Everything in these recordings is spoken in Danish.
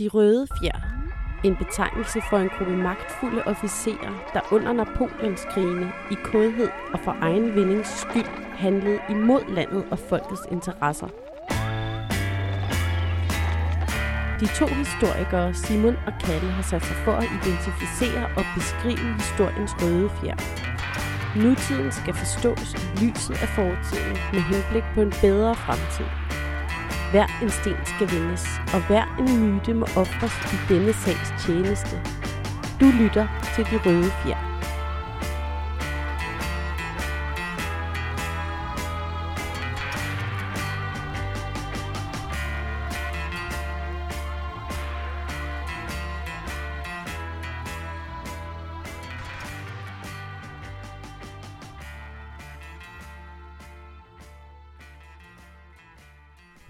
De røde fjer. En betegnelse for en gruppe magtfulde officerer, der under Napoleonskrigene i kodhed og for egen vindings skyld handlede imod landet og folkets interesser. De to historikere, Simon og Kalle, har sat sig for at identificere og beskrive historiens røde fjer. Nutiden skal forstås i lyset af fortiden med henblik på en bedre fremtid. Hver en sten skal vendes, og hver en myte må ofres i denne sags tjeneste. Du lytter til De Røde Fjer.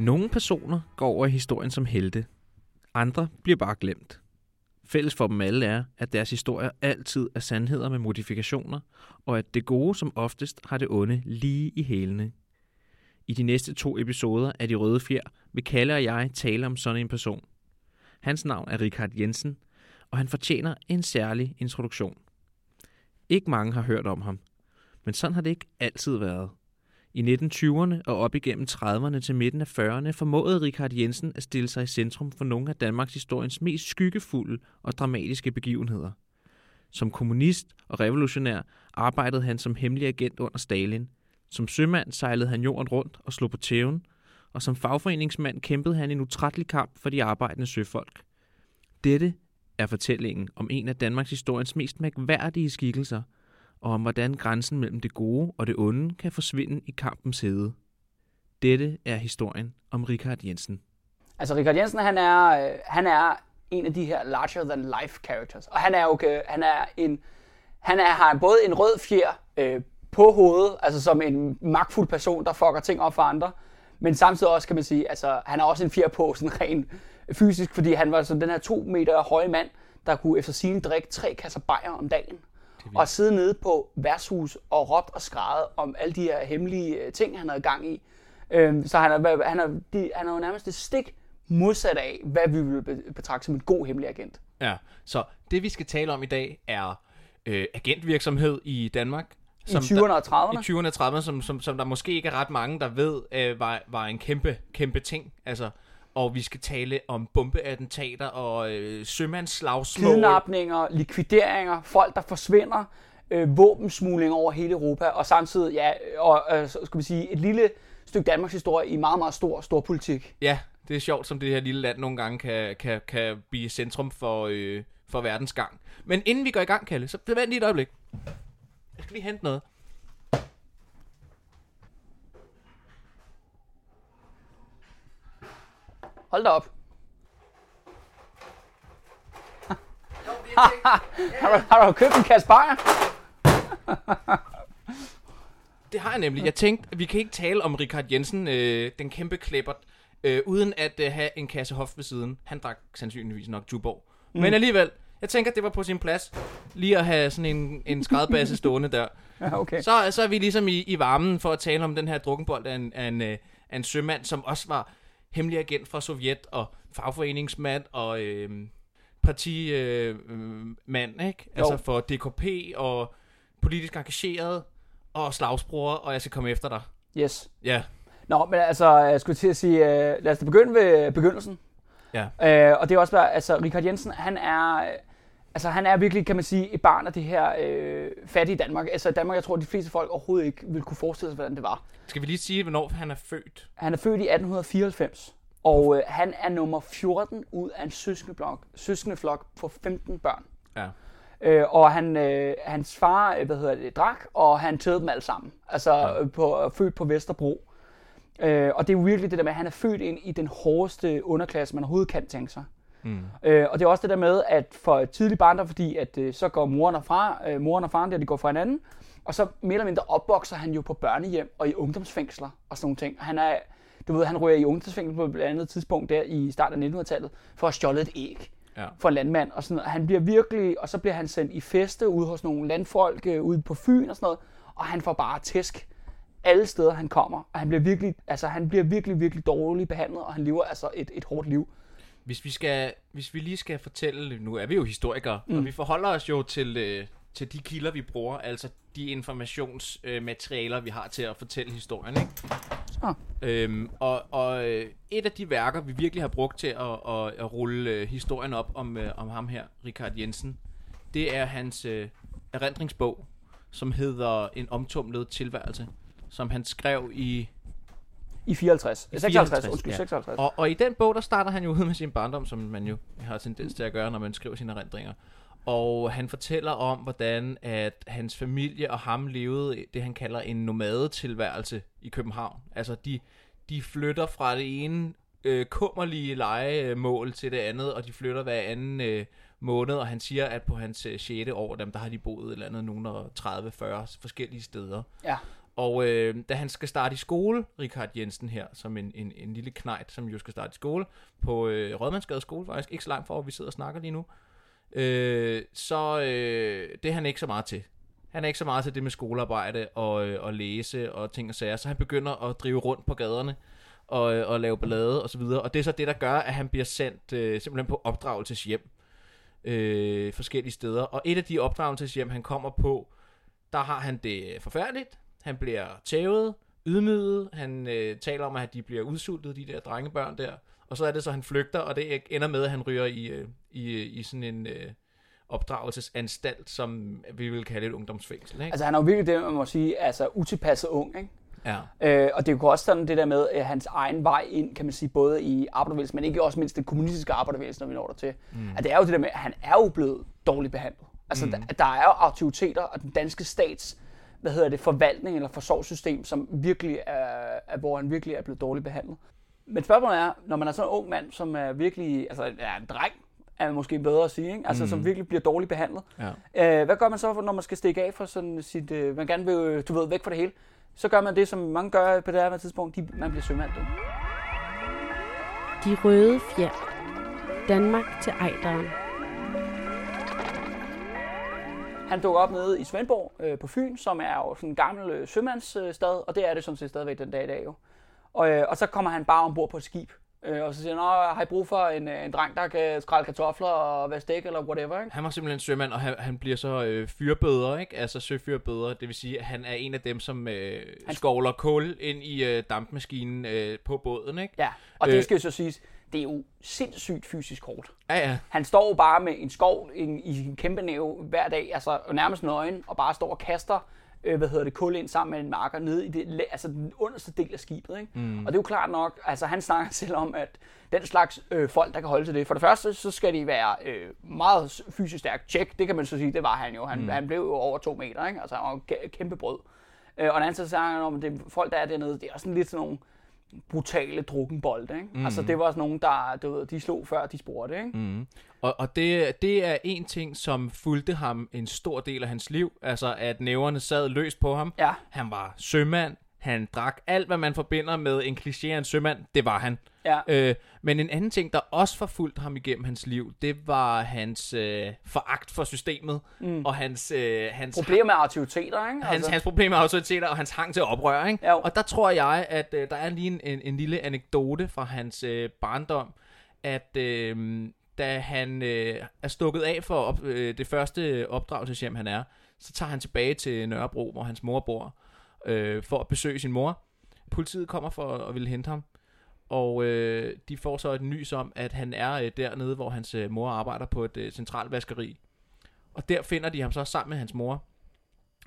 Nogle personer går over i historien som helte. Andre bliver bare glemt. Fælles for dem alle er, at deres historier altid er sandheder med modifikationer, og at det gode som oftest har det onde lige i hælene. I de næste to episoder af De Røde Fjer vil Kalle og jeg tale om sådan en person. Hans navn er Richard Jensen, og han fortjener en særlig introduktion. Ikke mange har hørt om ham, men sådan har det ikke altid været. I 1920'erne og op igennem 30'erne til midten af 40'erne formåede Richard Jensen at stille sig i centrum for nogle af Danmarks historiens mest skyggefulde og dramatiske begivenheder. Som kommunist og revolutionær arbejdede han som hemmelig agent under Stalin. Som sømand sejlede han jorden rundt og slog på tæven, og som fagforeningsmand kæmpede han en utrættelig kamp for de arbejdende søfolk. Dette er fortællingen om en af Danmarks historiens mest mærkværdige skikkelser – og om hvordan grænsen mellem det gode og det onde kan forsvinde i kampens hede. Dette er historien om Richard Jensen. Altså Richard Jensen, han er, øh, han er en af de her larger than life characters. Og han er jo øh, han er en, han er, har både en rød fjer øh, på hovedet, altså som en magtfuld person, der fucker ting op for andre, men samtidig også kan man sige, altså han har også en fjer på, sådan rent fysisk, fordi han var sådan den her to meter høje mand, der kunne efter sin drikke tre kasser bajer om dagen og sidde nede på værtshus og råbt og skrædet om alle de her hemmelige øh, ting, han havde gang i. Øhm, så han er, han, er, de, han er jo nærmest det stik modsat af, hvad vi vil betragte som en god hemmelig agent. Ja, så det vi skal tale om i dag er øh, agentvirksomhed i Danmark. Som I 20'erne og 30'erne? I 20'erne og 30'erne, som, som, som der måske ikke er ret mange, der ved, øh, var, var en kæmpe, kæmpe ting. Altså, og vi skal tale om bombeattentater og øh, sømandsslagsmål. Kidnapninger, likvideringer, folk der forsvinder, øh, våbensmugling over hele Europa, og samtidig, ja, og øh, skal vi sige, et lille stykke Danmarks historie i meget, meget stor, stor politik. Ja, det er sjovt, som det her lille land nogle gange kan, kan, kan blive centrum for, øh, for verdens gang. Men inden vi går i gang, Kalle, så vent lige et øjeblik. Jeg skal lige hente noget. Hold da op. har, du, har du købt en kasse bajer? det har jeg nemlig. Jeg tænkte, at vi kan ikke tale om Richard Jensen, øh, den kæmpe klæbert, øh, uden at øh, have en kasse hof ved siden. Han drak sandsynligvis nok Tuborg. Mm. Men alligevel, jeg tænker, det var på sin plads lige at have sådan en, en skrædbasse stående der. Ja, okay. så, så er vi ligesom i, i varmen for at tale om den her drukkenbold af en, af en, øh, af en sømand, som også var hemmelig agent fra Sovjet og fagforeningsmand og øh, partimand, øh, ikke? Jo. Altså for DKP og politisk engageret og slagsbror, og jeg skal komme efter dig. Yes. Ja. Nå, men altså, jeg skulle til at sige, uh, lad os da begynde ved begyndelsen. Ja. Uh, og det er også bare, altså, Richard Jensen, han er Altså han er virkelig, kan man sige, et barn af det her øh, fattige Danmark. Altså Danmark, jeg tror, de fleste folk overhovedet ikke vil kunne forestille sig, hvordan det var. Skal vi lige sige, hvornår han er født? Han er født i 1894, og øh, han er nummer 14 ud af en søskendeflok, søskendeflok på 15 børn. Ja. Øh, og han, øh, hans far, øh, hvad hedder det, drak, og han tøede dem alle sammen. Altså ja. Øh, på, øh, født på Vesterbro. Øh, og det er jo virkelig det der med, at han er født ind i den hårdeste underklasse, man overhovedet kan tænke sig. Mm. Øh, og det er også det der med, at for tidlig barndom, fordi at øh, så går moren og, far, øh, moren og faren der, de går fra hinanden, og så mere eller mindre opvokser han jo på børnehjem og i ungdomsfængsler og sådan nogle ting. Han er, du ved, han ryger i ungdomsfængsel på et andet tidspunkt der i starten af 1900-tallet for at stjåle et æg ja. for en landmand. Og sådan Han bliver virkelig, og så bliver han sendt i feste ude hos nogle landfolk øh, ude på Fyn og sådan noget, og han får bare tæsk alle steder, han kommer. Og han bliver virkelig, altså, han bliver virkelig, virkelig dårligt behandlet, og han lever altså et, et hårdt liv. Hvis vi, skal, hvis vi lige skal fortælle, nu er vi jo historikere, mm. og vi forholder os jo til, øh, til de kilder, vi bruger, altså de informationsmaterialer, øh, vi har til at fortælle historien. Ikke? Så. Øhm, og og øh, et af de værker, vi virkelig har brugt til at, at, at rulle øh, historien op om, øh, om ham her, Richard Jensen, det er hans øh, erindringsbog, som hedder En omtumlet tilværelse, som han skrev i I 54. I 56, 54, undskyld, ja. 56. Og, og i den bog, der starter han jo ud med sin barndom, som man jo har tendens til at gøre, når man skriver sine erindringer. Og han fortæller om, hvordan at hans familie og ham levede det, han kalder en nomadetilværelse i København. Altså, de, de flytter fra det ene øh, kummerlige legemål til det andet, og de flytter hver anden øh, måned, og han siger, at på hans øh, 6. år, dem, der har de boet et eller andet nogen og 30-40 forskellige steder. Ja. Og øh, da han skal starte i skole, Richard Jensen her, som en, en, en lille knejt, som jo skal starte i skole, på øh, Rødmandsgade skole faktisk, ikke så langt fra, hvor vi sidder og snakker lige nu, øh, så øh, det er han ikke så meget til. Han er ikke så meget til det med skolearbejde og, øh, og læse og ting og sager, så han begynder at drive rundt på gaderne og, øh, og lave ballade og så videre. Og det er så det, der gør, at han bliver sendt øh, simpelthen på opdragelseshjem øh, forskellige steder. Og et af de opdragelseshjem, han kommer på, der har han det forfærdeligt. Han bliver tævet, ydmyget. Han øh, taler om, at de bliver udsultet, de der drengebørn der. Og så er det så, han flygter, og det ender med, at han ryger i, øh, i, i sådan en øh, opdragelsesanstalt, som vi vil kalde et ungdomsfængsel. Ikke? Altså han er jo virkelig det, man må sige, altså utilpasset ung, ikke? ja. Øh, og det er jo også sådan det der med at hans egen vej ind, kan man sige, både i arbejdervægelsen, men ikke også mindst det kommunistiske arbejdervægelsen, når vi når der til. Mm. At det er jo det der med, at han er jo blevet dårligt behandlet. Altså mm. der, der er jo autoriteter, og den danske stats, hvad hedder det, forvaltning eller forsorgssystem, som virkelig er, er, hvor han virkelig er blevet dårligt behandlet. Men spørgsmålet er, når man er sådan en ung mand, som er virkelig, altså er en dreng, er måske bedre at sige, ikke? Altså, mm. som virkelig bliver dårligt behandlet. Ja. Øh, hvad gør man så, når man skal stikke af fra sådan sit, øh, man gerne vil, øh, du ved, væk fra det hele? Så gør man det, som mange gør på det her tidspunkt, de, man bliver sømand. Du. De røde fjer. Danmark til Ejderen. Han dukker op nede i Svendborg øh, på Fyn, som er jo sådan en gammel øh, sømandsstad, og det er det som set stadigvæk den dag i dag jo. Og, øh, og så kommer han bare ombord på et skib, øh, og så siger han, "Nå, har I brug for en, øh, en dreng, der kan skrælle kartofler og være stik eller whatever, ikke? Han var simpelthen sømand, og han, han bliver så øh, fyrbøder, ikke? Altså søfyrbøder. Det vil sige, at han er en af dem, som øh, han... skovler kul ind i øh, dampmaskinen øh, på båden, ikke? Ja, og Øh. det skal jo så siges, det er jo sindssygt fysisk hårdt. Ja, ja. Han står jo bare med en skov en, i en kæmpe næve hver dag, altså nærmest nøgen, og bare står og kaster øh, hvad hedder det, kul ind sammen med en marker nede i det, altså den underste del af skibet. Ikke? Mm. Og det er jo klart nok, altså han snakker selv om, at den slags øh, folk, der kan holde til det, for det første, så skal de være øh, meget fysisk stærkt. Tjek, det kan man så sige, det var han jo. Han, mm. han blev jo over to meter, ikke? altså han var kæmpe brød. Øh, og den anden så siger han om, at det folk, der er dernede, det er også sådan lidt sådan nogle brutale drukkenbolde. Ikke? Mm. Altså det var sådan nogen, der du ved, de slog før de spurgte. Ikke? Mm. Og, og det, det er en ting, som fulgte ham en stor del af hans liv. Altså, at næverne sad løst på ham. Ja. Han var sømand. Han drak alt, hvad man forbinder med en kliché af en sømand. Det var han. Ja. Øh, men en anden ting, der også forfulgte ham igennem hans liv, det var hans øh, foragt for systemet. Mm. Og hans, øh, hans Problemer med autoriteter, ikke? hans, hans problemer med autoriteter og hans hang til oprør. Ikke? Jo. Og der tror jeg, at øh, der er lige en, en, en lille anekdote fra hans øh, barndom, at øh, da han øh, er stukket af for op, øh, det første opdragelseshjem, han er, så tager han tilbage til Nørrebro, hvor hans mor bor, øh, for at besøge sin mor. Politiet kommer for at ville hente ham, og øh, de får så et nys om, at han er øh, dernede, hvor hans øh, mor arbejder på et øh, centralvaskeri. Og der finder de ham så sammen med hans mor,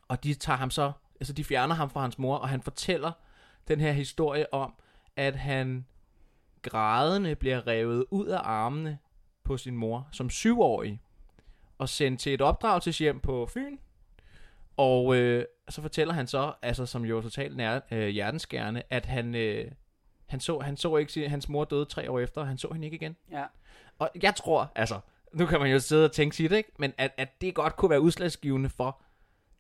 og de tager ham så, altså de fjerner ham fra hans mor, og han fortæller den her historie om, at han grædende bliver revet ud af armene på sin mor som syvårig, og sendt til et opdragelseshjem på Fyn. Og øh, så fortæller han så, altså som jo er totalt nær, øh, hjertensgærende, at han, øh, han, så, han så ikke, sin- hans mor døde tre år efter, og han så hende ikke igen. Ja. Og jeg tror, altså, nu kan man jo sidde og tænke sit, ikke? Men at, at det godt kunne være udslagsgivende for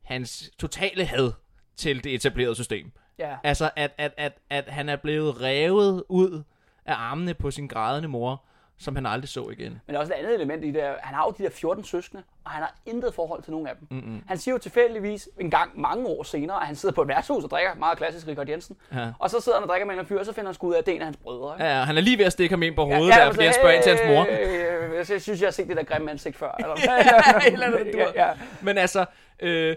hans totale had til det etablerede system. Ja. Altså, at, at, at, at han er blevet revet ud af armene på sin grædende mor, som han aldrig så igen. Men der er også et andet element i det. Han har jo de der 14 søskende, og han har intet forhold til nogen af dem. Mm-hmm. Han siger jo tilfældigvis en gang mange år senere, at han sidder på et værtshus og drikker, meget klassisk Richard Jensen. Ja. Og så sidder han og drikker med en fyr, og så finder han sgu ud af, at det er en af hans brødre. Ikke? Ja, han er lige ved at stikke ham ind på hovedet, ja, ja, der, fordi han spørger ind til hans mor. Øh, øh, jeg synes, jeg har set det der grimme ansigt før. Eller? ja, eller andet, ja, ja. Men altså, øh,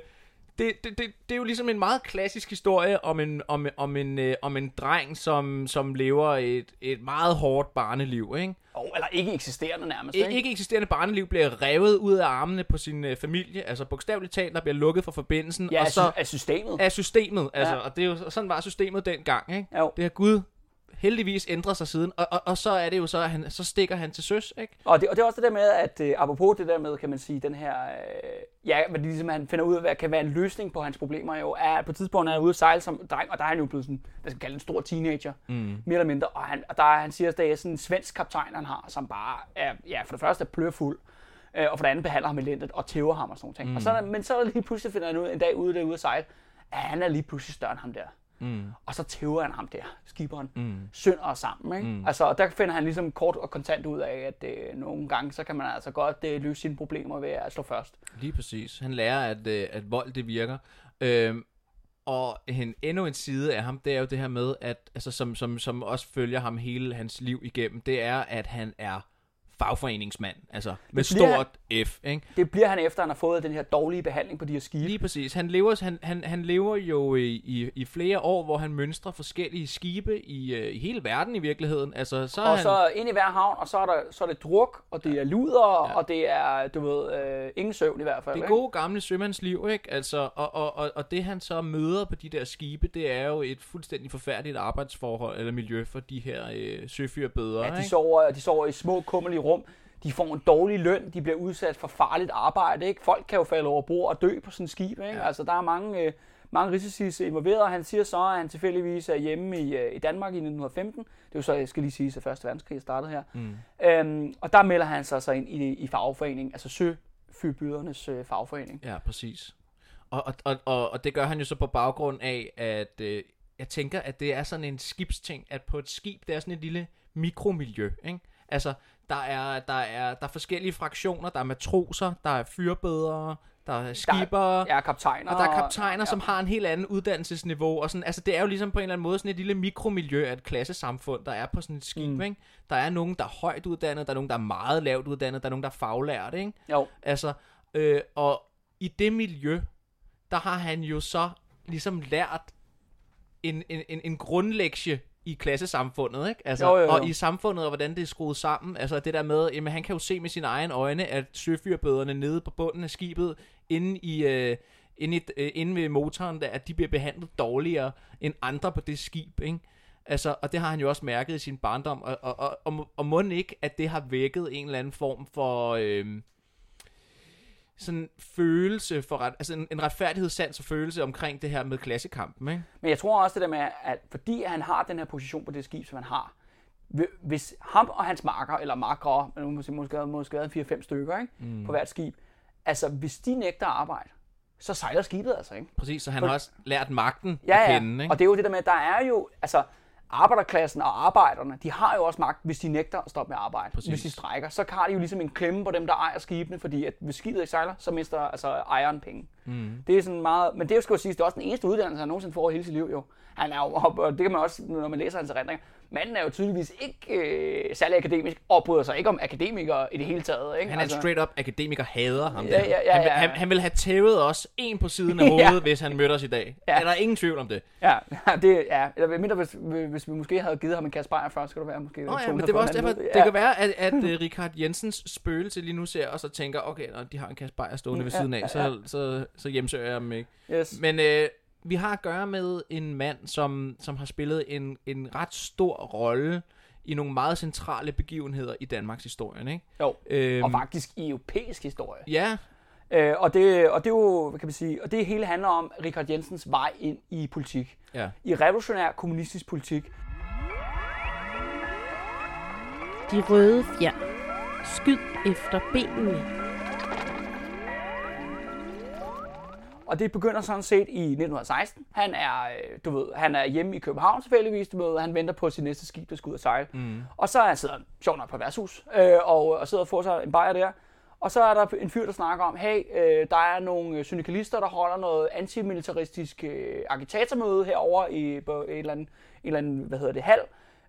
det, det, det, det er jo ligesom en meget klassisk historie om en, om, om en, øh, om en dreng, som, som lever et, et meget hårdt barneliv, ikke? Oh, eller ikke eksisterende nærmest, ikke? Ikke eksisterende barneliv bliver revet ud af armene på sin øh, familie, altså bogstaveligt talt, der bliver lukket for forbindelsen. Ja, og så, af systemet. Af systemet, altså, Ja. og det er jo, sådan var systemet dengang, ikke? Jo. Det har Gud heldigvis ændret sig siden, og, og, og så er det jo så, at han, så stikker han til søs, ikke? Og det, og det er også det der med, at øh, apropos det der med, kan man sige, den her, øh, ja, hvad det ligesom han finder ud af, hvad kan være en løsning på hans problemer jo, er, at på et tidspunkt er han ude at sejle som dreng, og der er han jo blevet sådan, hvad skal man kalde en stor teenager, mm. mere eller mindre, og, han, og der, er- han siger, at det er sådan en svensk kaptajn, han har, som bare er, ja, for det første er plørfuld, øh, og for det andet behandler ham elendigt og tæver ham og sådan noget. Mm. Og så, der- men så er lige pludselig finder han ud en dag ude derude at sejle, at han er lige pludselig større end ham der. Mm. Og så tæver han ham der, skiberen, mm. synder og sammen. Ikke? Mm. Altså, og der finder han ligesom kort og kontant ud af, at øh, nogle gange, så kan man altså godt øh, løse sine problemer ved at slå først. Lige præcis. Han lærer, at, øh, at vold det virker. Øhm, og en, endnu en side af ham, det er jo det her med, at, altså, som, som, som også følger ham hele hans liv igennem, det er, at han er fagforeningsmand, altså med stort F, ikke? Det bliver han efter, han har fået den her dårlige behandling på de her skibe. Lige præcis. Han lever, han, han, han lever jo i, i, i flere år, hvor han mønstrer forskellige skibe i, øh, i hele verden i virkeligheden. Altså, så er Og han, så ind i hver havn, og så er, der, så er det druk, og det er luder, ja. og det er, du ved, øh, ingen søvn i hvert fald. Det ikke? gode gamle sømandsliv, ikke? Altså, og, og, og, og det han så møder på de der skibe, det er jo et fuldstændig forfærdeligt arbejdsforhold eller miljø for de her øh, søfyrbøder, Ja, de ikke? sover, de sover i små, kummerlige rum. De får en dårlig løn, de bliver udsat for farligt arbejde. Ikke? Folk kan jo falde over bord og dø på sådan et skib. Ikke? Ja. Altså, der er mange, øh, mange risici involveret, han siger så, at han tilfældigvis er hjemme i, øh, i Danmark i 1915. Det er jo så, jeg skal lige sige, at Første Verdenskrig startede her. Mm. Øhm, og der melder han sig så ind i, i fagforeningen, altså søfyrbydernes øh, fagforening. Ja, præcis. Og, og, og, og, og det gør han jo så på baggrund af, at øh, jeg tænker, at det er sådan en skibsting, at på et skib, det er sådan et lille mikromiljø, ikke? Altså, der er, der, er, der er forskellige fraktioner, der er matroser, der er fyrbødere, der er skibere, Ja, kaptajner. og der er kaptajner, ja. som har en helt anden uddannelsesniveau. Og sådan, altså, det er jo ligesom på en eller anden måde sådan et lille mikromiljø af et klassesamfund, der er på sådan et skib. Mm. Ikke? Der er nogen, der er højt uddannet, der er nogen, der er meget lavt uddannet, der er nogen, der er faglært. Ikke? Jo. Altså, øh, og i det miljø, der har han jo så ligesom lært en, en, en, en grundlektie i klassesamfundet, ikke? Altså, Jo, jo, jo. Og i samfundet, og hvordan det er skruet sammen. Altså det der med, jamen han kan jo se med sine egne øjne, at søfyrbøderne nede på bunden af skibet, inde i... Øh, inde, i, øh, inde ved motoren, der, at de bliver behandlet dårligere end andre på det skib, ikke? Altså, og det har han jo også mærket i sin barndom, og, og, og, og, og må ikke, at det har vækket en eller anden form for... Øh, sådan følelse for ret, altså en, en retfærdighedssans og følelse omkring det her med klassekampen, ikke? Men jeg tror også det der med, at fordi han har den her position på det skib, som han har, hvi- hvis ham og hans marker, eller markere, men måske, måske, måske 4-5 stykker ikke, mm. på hvert skib, altså hvis de nægter at arbejde, så sejler skibet altså, ikke? Præcis, så han For- har også lært magten Ja, at kende, ikke? og det er jo det der med, at der er jo, altså arbejderklassen og arbejderne, de har jo også magt, hvis de nægter at stoppe med at arbejde. Præcis. Hvis de strækker, så har de jo ligesom en klemme på dem, der ejer skibene, fordi at hvis skibet ikke sejler, så mister altså ejeren penge. Mm. Det er sådan meget, men det skal jo sige, det er også den eneste uddannelse, han nogensinde får i hele sit liv jo. Han er jo, og det kan man også, når man læser hans erindringer, manden er jo tydeligvis ikke øh, særlig akademisk, og bryder sig ikke om akademikere i det hele taget. Ikke? Han er en straight up akademiker, hader ham Altså- Ja, der. ja, ja, han, vil, ja. han, han vil have tævet os en på siden af Ja. hovedet, hvis han mødte os i dag. Ja. Er der ingen tvivl om det? Ja, det, ja. Eller mindre, hvis, hvis vi måske havde givet ham en kasse bajer før, skulle det være måske... Nå ja, men det var også derfor, det kan være, at, at uh, Richard Jensens spøgelse lige nu ser os og tænker, okay, når de har en kasse bajer stående ved Ja, siden af, ja, så, så, så hjemsøger jeg dem ikke. Ja, yes. Men øh, vi har at gøre med en mand, som, som har spillet en, en ret stor rolle i nogle meget centrale begivenheder i Danmarks historie, ikke? Jo, Øhm, og faktisk i europæisk historie. Ja, Øh, og, det, og det er jo, hvad kan man sige, og det hele handler om Richard Jensens vej ind i politik. ja. I revolutionær kommunistisk politik. De røde fjer. Skyd efter benene. Og det begynder sådan set i 1916. Han er, øh, du ved, han er hjemme i København tilfældigvis, du ved, han venter på sit næste skib, der skal ud og sejle. Mm. Og så er han sidder sjovt nok på værtshus, øh, og, og sidder og får sig en bajer der. Og så er der en fyr, der snakker om, hey, øh, der er nogle syndikalister, der holder noget antimilitaristisk øh, agitatormøde herover i på et eller andet, en eller anden hvad hedder det, hal.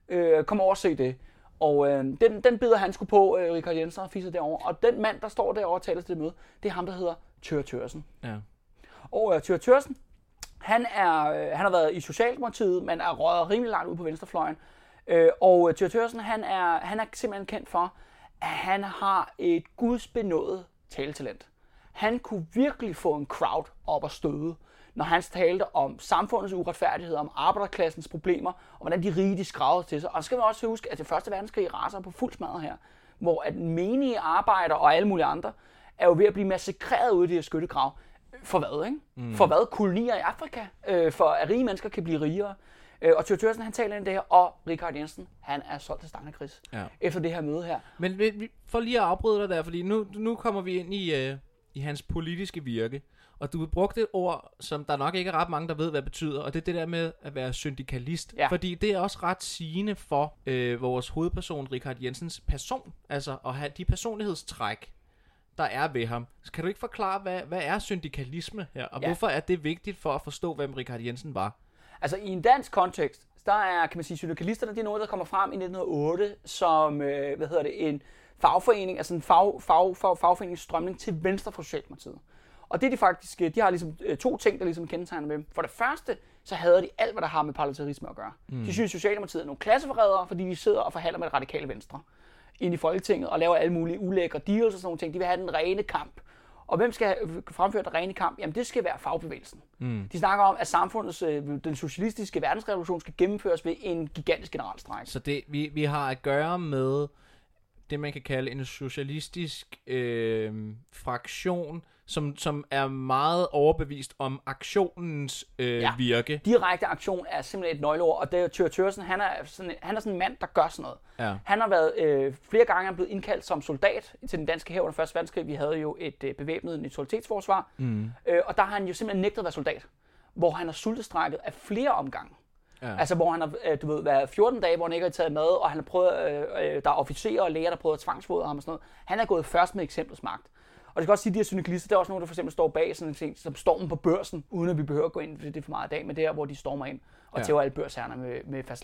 Øh, kom over og se det. Og øh, den, den bider han skulle på, øh, Richard Jensen og fiser derovre. Og den mand, der står derovre og taler til det møde, det er ham, der hedder Tør Tørsen. Ja. Og Thyre Tør Tørsen, han, er, øh, han har været i Socialdemokratiet, men er røget rimelig langt ud på venstrefløjen. Øh, og øh, Thyre Tør Tørsen, han er, han er simpelthen kendt for, at han har et gudsbenået taletalent. Han kunne virkelig få en crowd op og støde, når han talte om samfundets uretfærdighed, om arbejderklassens problemer, og hvordan de rige de skravede til sig. Og så skal vi også huske, at det første verdenskrig raser på fuld smadret her, hvor at menige arbejdere og alle mulige andre er jo ved at blive massakreret ude i de her skyttegrav. For hvad, ikke? Mm. For hvad? Kolonier i Afrika? Øh, for at rige mennesker kan blive rigere. Øh, og Tjør Tørsen, han taler ind det her, og Richard Jensen, han er solgt til Stangekris Ja. efter det her møde her. Men for lige at afbryde dig der, fordi nu, nu kommer vi ind i, øh, i hans politiske virke. Og du brugte et ord, som der nok ikke er ret mange, der ved, hvad det betyder, og det er det der med at være syndikalist. Ja. Fordi det er også ret sigende for øh, vores hovedperson, Richard Jensens person, altså at have de personlighedstræk, der er ved ham. Så kan du ikke forklare, hvad, hvad er syndikalisme her, og Ja. hvorfor er det vigtigt for at forstå, hvem Richard Jensen var? Altså i en dansk kontekst, der er, kan man sige, syndikalisterne, det er noget, der kommer frem i 1908 som, øh, hvad hedder det, en fagforening, altså en fag, fag, fag, fagforeningsstrømning til venstre for Socialdemokratiet. Og det er de faktisk, øh, de har ligesom øh, to ting, der ligesom kendetegner dem. For det første, så hader de alt, hvad der har med parlamentarisme at gøre. Mm. De synes, Socialdemokratiet er nogle klasseforrædere, fordi de sidder og forhandler med det radikale venstre ind i Folketinget og laver alle mulige ulækre deals og sådan nogle ting. De vil have den rene kamp. Og hvem skal fremføre den rene kamp? Jamen det skal være fagbevægelsen. Mm. De snakker om, at samfundets, øh, den socialistiske verdensrevolution skal gennemføres ved en gigantisk generalstræk. Så det, vi, vi har at gøre med det, man kan kalde en socialistisk øh, fraktion, som, som er meget overbevist om aktionens øh, Ja. virke. Direkte aktion er simpelthen et nøgleord, og det er Tør Tørsen, han er, sådan, han er sådan en mand, der gør sådan noget. Ja. Han har været øh, flere gange blevet indkaldt som soldat til den danske hær under 1. verdenskrig. Vi havde jo et øh, bevæbnet neutralitetsforsvar, mm. øh, og der har han jo simpelthen nægtet at være soldat, hvor han har sultestrækket af flere omgange. Ja. Altså, hvor han har, øh, du ved, været 14 dage, hvor han ikke har taget mad, og han har prøvet, øh, øh, der er officerer og læger, der har prøvet at tvangsfodre ham og sådan noget. Han er gået først med eksemplets magt. Og det skal også sige, at de her syndikalister, der er også nogen, der for eksempel står bag sådan en ting, som stormen på børsen, uden at vi behøver at gå ind, fordi det er for meget i dag, men det er, hvor de stormer ind og Ja. tæver alle børsherrerne med, med fast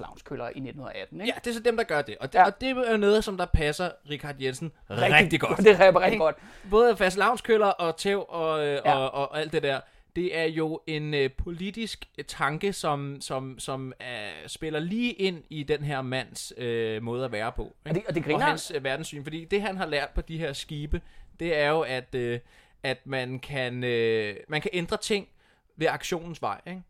i 1918. Ikke? Ja, det er så dem, der gør det. Og det, Ja. og det er noget, som der passer Richard Jensen rigtig, rigtig godt. Det er rigtig godt. Både fast og tæv og, øh, ja. og, og alt det der. Det er jo en øh, politisk tanke, som, som, som øh, spiller lige ind i den her mands øh, måde at være på. Ikke? Og det- og det griner- og hans øh, verdenssyn. Fordi det, han har lært på de her skibe, det er jo, at, øh, at man, kan, øh, man kan ændre ting ved aktionens vej. Ikke?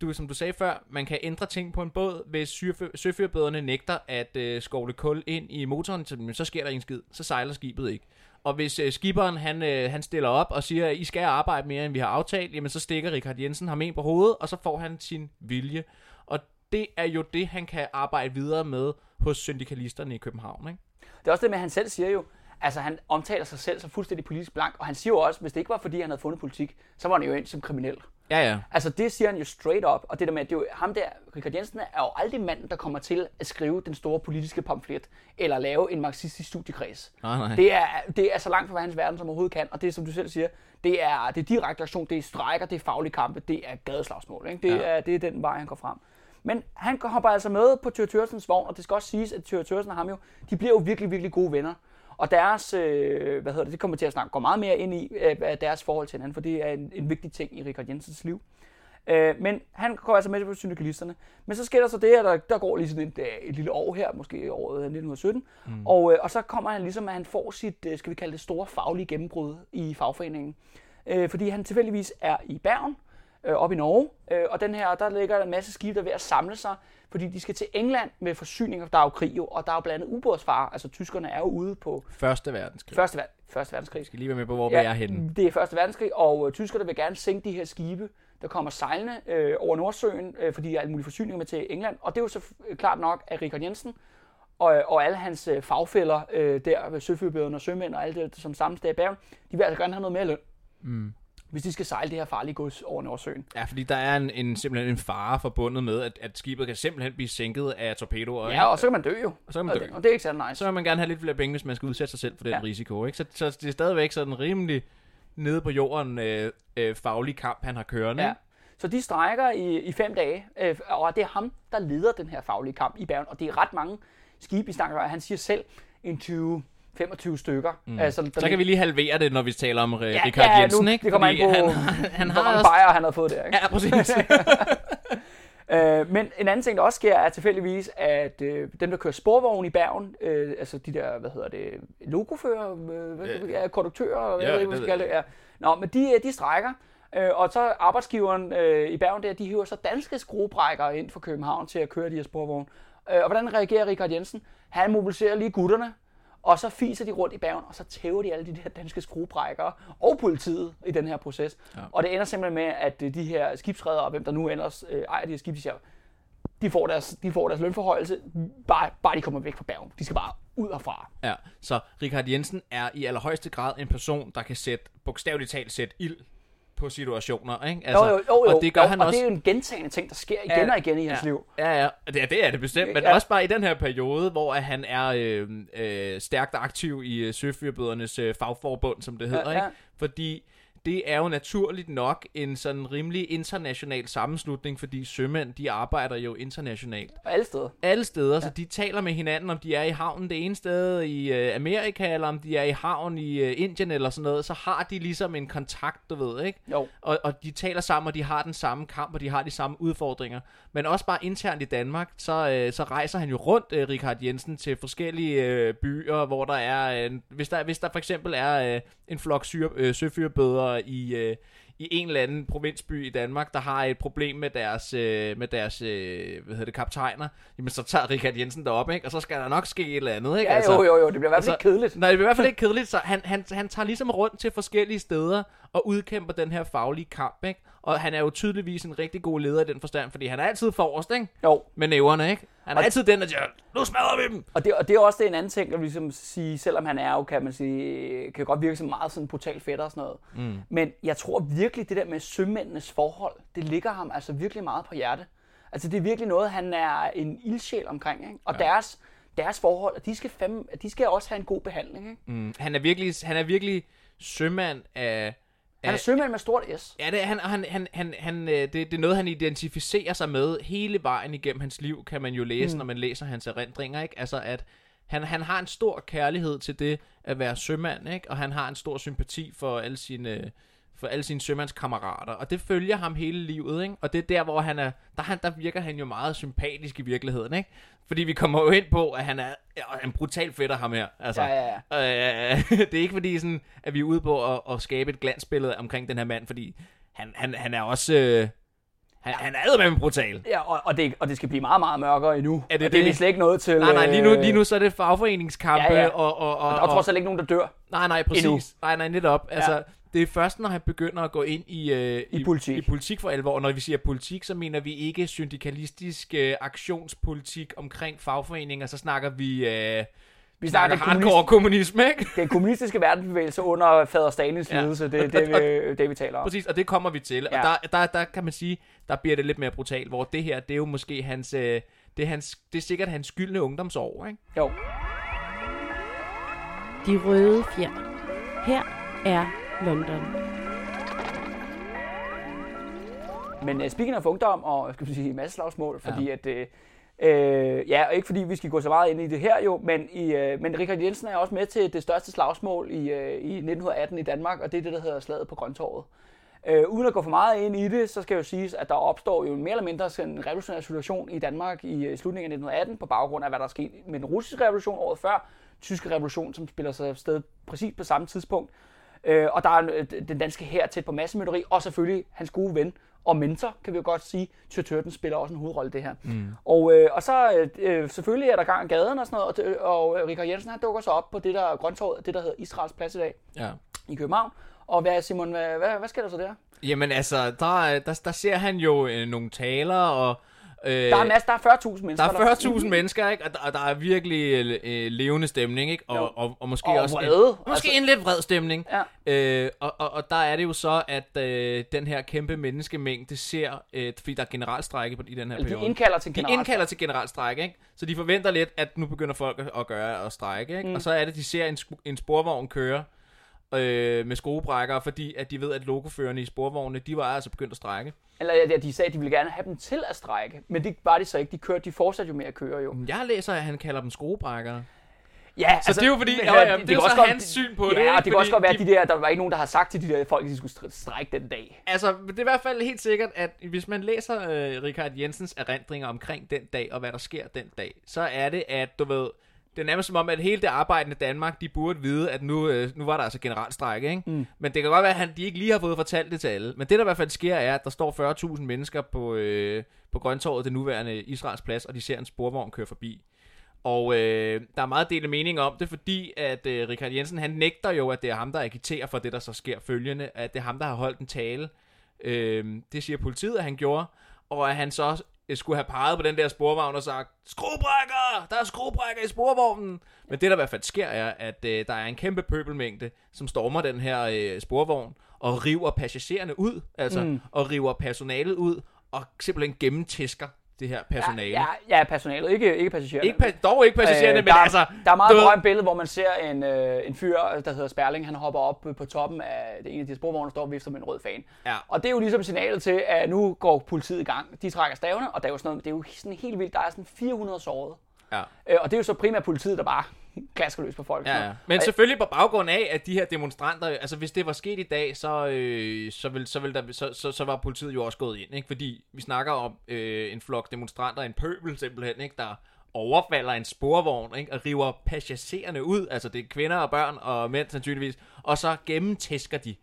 Du, som du sagde før, man kan ændre ting på en båd, hvis søfyrbøderne nægter at øh, skovle kul ind i motoren, så, så sker der ingen skid. Så sejler skibet ikke. Og hvis øh, skiberen han, øh, han stiller op og siger, at I skal arbejde mere, end vi har aftalt, jamen så stikker Richard Jensen ham ind på hovedet, og så får han sin vilje. Og det er jo det, han kan arbejde videre med hos syndikalisterne i København. Ikke? Det er også det med, at han selv siger jo, altså han omtaler sig selv som fuldstændig politisk blank, og han siger jo også, hvis det ikke var fordi, han havde fundet politik, så var han jo ind som kriminel. Ja, ja. Altså det siger han jo straight up, og det der med, at det er jo, ham der, Richard Jensen, er jo aldrig manden, der kommer til at skrive den store politiske pamflet, eller lave en marxistisk studiekreds. Nej, nej. Det er, det er så langt fra hans verden, som overhovedet kan, og det er, som du selv siger, det er, det er direkte aktion, det er strækker, det er faglige kampe, det er gadeslagsmål. Ikke? Det, Ja. er, det er den vej, han går frem. Men han hopper altså med på Thyre Tørsens vogn, og det skal også siges, at Thyre Tørsen og ham jo, de bliver jo virkelig, virkelig gode venner. Og deres, øh, hvad hedder det, det kommer til at snakke, gå meget mere ind i øh, deres forhold til hinanden, for det er en, en vigtig ting i Richard Jensens liv. Øh, men han går altså med på syndikalisterne. Men så sker der så det, at der, der går lige sådan et, øh, et lille år her, måske i året 1917. Mm. Og, øh, og så kommer han ligesom, at han får sit, øh, skal vi kalde det, store faglige gennembrud i fagforeningen. Øh, fordi han tilfældigvis er i Bergen, øh, op i Norge, øh, og den her, der ligger der en masse skibe, der er ved at samle sig, fordi de skal til England med forsyninger. Der er jo krig jo, og der er jo blandt andet ubådsfare, altså tyskerne er jo ude på Første verdenskrig. Første, ver- første verdenskrig. skal lige være med på, hvor ja, vi er henne. Det er Første Verdenskrig, og øh, tyskerne vil gerne sænke de her skibe, der kommer sejlende øh, over Nordsøen, øh, fordi der er alle mulige forsyninger med til England. Og det er jo så f- klart nok, at Richard Jensen og, og alle hans øh, fagfælder øh, der, ved søfyrbøderne og sømænd og alt det, som samles der i Bergen, de vil altså gerne have noget mere løn. Mm. Hvis de skal sejle det her farlige gods over Nordsøen. Ja, fordi der er en, en, simpelthen en fare forbundet med, at, at skibet kan simpelthen blive sænket af torpedoer. Ja, og så kan man dø jo. Og så kan man Og dø. det, og det er ikke særlig nice. Så vil man gerne have lidt flere penge, hvis man skal udsætte sig selv for den Ja. risiko. Ikke? Så, så det er stadigvæk sådan rimelig nede på jorden øh, øh, faglig kamp, han har kørende. Ja. Så de strækker i, i fem dage, øh, og det er ham, der leder den her faglige kamp i Bergen. Og det er ret mange skibe, vi snakker om. Han siger selv en 20 25 stykker. Mm. Altså, Så kan vi lige halvere det, når vi taler om øh, Ja, Richard ja, Jensen. nu, ikke? det kommer an på, Han, han hvor har mange også... bajer han har fået der. Ikke? Ja, præcis. Øh, men en anden ting, der også sker, er tilfældigvis, at øh, dem, der kører sporvogn i Bergen, øh, altså de der, hvad hedder det, logofører, øh, hvad, ja, konduktører, ja, jeg ved ikke, hvad skal det. Ja. Nå, men de, øh, de strækker, øh, og så arbejdsgiveren øh, i Bergen der, de hiver så danske skruebrækkere ind fra København til at køre de her sporvogne. Øh, og hvordan reagerer Richard Jensen? Han mobiliserer lige gutterne, og så fiser de rundt i Bergen, og så tæver de alle de der danske skruebrækkere og politiet i den her proces. Ja. Og det ender simpelthen med, at øh, de her skibsredere, og hvem der nu ellers øh, ejer de her skib, de siger, de får deres, de får deres lønforhøjelse, bare, bare de kommer væk fra Bergen. De skal bare ud herfra. ja, så Richard Jensen er i allerhøjeste grad en person, der kan sætte, bogstaveligt talt sætte ild på situationer. Ikke? Altså, jo, jo, jo, jo. Og det gør jo, han og også... det er jo en gentagende ting, der sker igen og igen i hans ja, liv. Ja, ja, det er det, er det bestemt, men Ja. også bare i den her periode, hvor han er øh, øh, stærkt aktiv i øh, Søfyrbødernes øh, fagforbund, som det hedder, ja. ikke? Fordi det er jo naturligt nok en sådan rimelig international sammenslutning, fordi sømænd, de arbejder jo internationalt. Og alle steder. Alle steder, ja. så de taler med hinanden, om de er i havnen det ene sted i øh, Amerika, eller om de er i havn i øh, Indien eller sådan noget, så har de ligesom en kontakt, du ved, ikke? Jo. Og, og de taler sammen, og de har den samme kamp, og de har de samme udfordringer. Men også bare internt i Danmark, så, øh, så rejser han jo rundt, øh, Richard Jensen, til forskellige øh, byer, hvor der er, øh, hvis, der, hvis der for eksempel er øh, en flok syre, øh, søfyrbøder i, øh, i en eller anden provinsby i Danmark, der har et problem med deres, øh, med deres øh, hvad hedder det, kaptajner, jamen så tager Richard Jensen derop, ikke? og så skal der nok ske et eller andet. Ikke? Ja, jo, jo, jo. Det bliver i hvert fald altså- ikke kedeligt. Nej, det bliver i hvert fald ikke kedeligt, så han, han, han tager ligesom rundt til forskellige steder og udkæmper den her faglige kamp, ikke? Og han er jo tydeligvis en rigtig god leder i den forstand, fordi han er altid forrest, ikke? Jo. Med næverne, ikke? Han er Og- altid den, der siger, nu smadrer vi dem! Og det, og det er også det en anden ting, at ligesom sige, selvom han er jo, kan man sige, kan godt virke som meget sådan brutal fætter og sådan noget. Mm. Men jeg tror virkelig, det der med sømændenes forhold, det ligger ham altså virkelig meget på hjerte. Altså det er virkelig noget, han er en ildsjæl omkring, ikke? Og ja. deres, deres forhold, at de skal, fandme, at de skal også have en god behandling, ikke? Mm, han, er virkelig, han er virkelig sømand af... Han er sømand med stort S. Ja, det, er- han, han, han, han, han, øh, det, det er noget, han identificerer sig med hele vejen igennem hans liv, kan man jo læse, mm. når man læser hans erindringer, ikke? Altså, at han, han har en stor kærlighed til det at være sømand, ikke? Og han har en stor sympati for alle sine, for alle sine sømandskammerater, og det følger ham hele livet, ikke? Og det er der, hvor han er, der, han, der virker han jo meget sympatisk i virkeligheden, ikke? Fordi vi kommer jo ind på, at han er ja, en brutal fætter, ham her. Altså, Ja, ja, Øh, det er ikke fordi, sådan, at vi er ude på at, at skabe et glansbillede omkring den her mand, fordi han, han, han er også... Øh, han, han er med brutal. Ja, og, og, det, og det skal blive meget, meget mørkere endnu. Er det og det er det? vi slet ikke noget til. Nej, nej, lige nu, øh, lige nu så er det fagforeningskampe, Ja, ja. og... og, og, Der er og trods alt ikke nogen, der dør Nej, nej, præcis. endnu. Nej, nej, netop. Altså, Ja. Det er først, når han begynder at gå ind i, øh, I politik. i politik for alvor. Og når vi siger politik, så mener vi ikke syndikalistisk øh, aktionspolitik omkring fagforeninger. Så snakker vi... Øh, Vi snakker hardcore kommunisme, ikke? Den kommunistiske verdensbevægelse under fader Stalins Ja. ledelse, det er Og- det, vi, det, vi taler om. Præcis, og det kommer vi til. Ja. Ja. Og der, der, der kan man sige, der bliver det lidt mere brutalt, hvor det her, det er jo måske hans... Øh, det, er hans, det er sikkert hans skyldne ungdomsår, ikke? Jo. De røde fjer. Her er London. Men uh, speaking of ungdom og skal vi sige, masse slagsmål, fordi ja. at... Øh, øh, ja, og ikke fordi vi skal gå så meget ind i det her jo, men, i, øh, men Richard Jensen er også med til det største slagsmål i, øh, i 1918 i Danmark, og det er det, der hedder Slaget på Grøntorvet. Øh, uden at gå for meget ind i det, så skal jo siges, at der opstår jo mere eller mindre en revolutionær situation i Danmark i øh, slutningen af 1918, på baggrund af, hvad der er sket med den russiske revolution året før, tyske revolution, som spiller sig afsted præcis på samme tidspunkt. Øh, og der er øh, den danske her tæt på massemøderi, og selvfølgelig hans gode ven og mentor, kan vi jo godt sige. Tyrtørten spiller også en hovedrolle i det her. Mm. Og, øh, og så øh, øh, selvfølgelig er der gang i gaden og sådan noget, og, og øh, Richard Jensen han dukker så op på det der grøntorvet, det der hedder Israels Plads i dag Ja. i København. Og hvad, Simon, hvad, hvad, hvad sker der så der? Jamen altså, der, der, der ser han jo øh, nogle taler, og, Øh, Der er masser, der er 40.000 mennesker. der er 40.000 mennesker, ikke? Og der, og der er virkelig øh, levende stemning, ikke? Og, Jo. og, og måske Og også vrede, En, måske altså. en lidt vred stemning. Ja. Øh, og, og, og der er det jo så, at øh, den her kæmpe menneskemængde ser, øh, fordi der er generalstrække på, i den her Eller de periode. indkalder til De general. indkalder til generalstrække, ikke? Så de forventer lidt, at nu begynder folk at- gøre og strække, ikke? Mm. Og så er det, de ser en, en sporvogn køre øh, med skruebrækker, fordi at de ved, at logoførerne i sporvognene, de var altså begyndt at strække. Eller ja, de sagde, at de ville gerne have dem til at strække. Men det var de så ikke. De, kørte, de fortsatte jo med at køre jo. Jeg læser, at han kalder dem skruebrækker. Ja, Så det er jo fordi, men, ja, ja, det er jo kan så også hans syn på ja, det, Ja, det kan også godt være, at de- de der, der var ikke nogen, der har sagt til de der folk, at de skulle str- strække den dag. Altså, det er i hvert fald helt sikkert, at hvis man læser øh, Richard Jensens erindringer omkring den dag, og hvad der sker den dag, så er det, at du ved, det er nærmest som om, at hele det arbejdende Danmark, de burde vide, at nu, øh, nu var der altså generalstrække, ikke? Mm. Men det kan godt være, at han, de ikke lige har fået fortalt det til alle. Men det, der i hvert fald sker, er, at der står 40.000 mennesker på, øh, på Grøntorvet, det nuværende Israels plads, og de ser en sporvogn køre forbi. Og øh, der er meget delt mening om det, fordi at øh, Richard Jensen, han nægter jo, at det er ham, der agiterer for det, der så sker følgende, at det er ham, der har holdt en tale. Øh, det siger politiet, at han gjorde, og at han så øh, skulle have peget på den der sporvogn og sagt, skruebrækker! Der er skruebrækker i sporvognen! Men det, der i hvert fald sker, er, at øh, der er en kæmpe pøbelmængde, som stormer den her øh, sporvogn og river passagererne ud, altså, mm. og river personalet ud, og simpelthen gennemtæsker det her personale. Ja, ja, ja personalet, ikke, ikke passagererne. Ikke, pa- dog ikke passagererne, øh, men der, altså... Der er meget berømt billede, hvor man ser en, øh, en fyr, der hedder Sperling, han hopper op på toppen af det ene af de sporvogne, der står og vifter med en rød fan. Ja. Og det er jo ligesom signalet til, at nu går politiet i gang. De trækker stavene, og der er jo sådan noget, det er jo sådan helt vildt, der er sådan 400 sårede. Ja. Øh, og det er jo så primært politiet, der bare klasker løs på folk. Ja, ja. Men Og- selvfølgelig på baggrund af, at de her demonstranter, altså hvis det var sket i dag, så, øh, så, vil, så, vil der, så, så, så var politiet jo også gået ind, ikke? Fordi vi snakker om øh, en flok demonstranter, en pøbel simpelthen, ikke? Der overfalder en sporvogn, ikke? Og river passagererne ud, altså det er kvinder og børn og mænd sandsynligvis, og så gennemtæsker de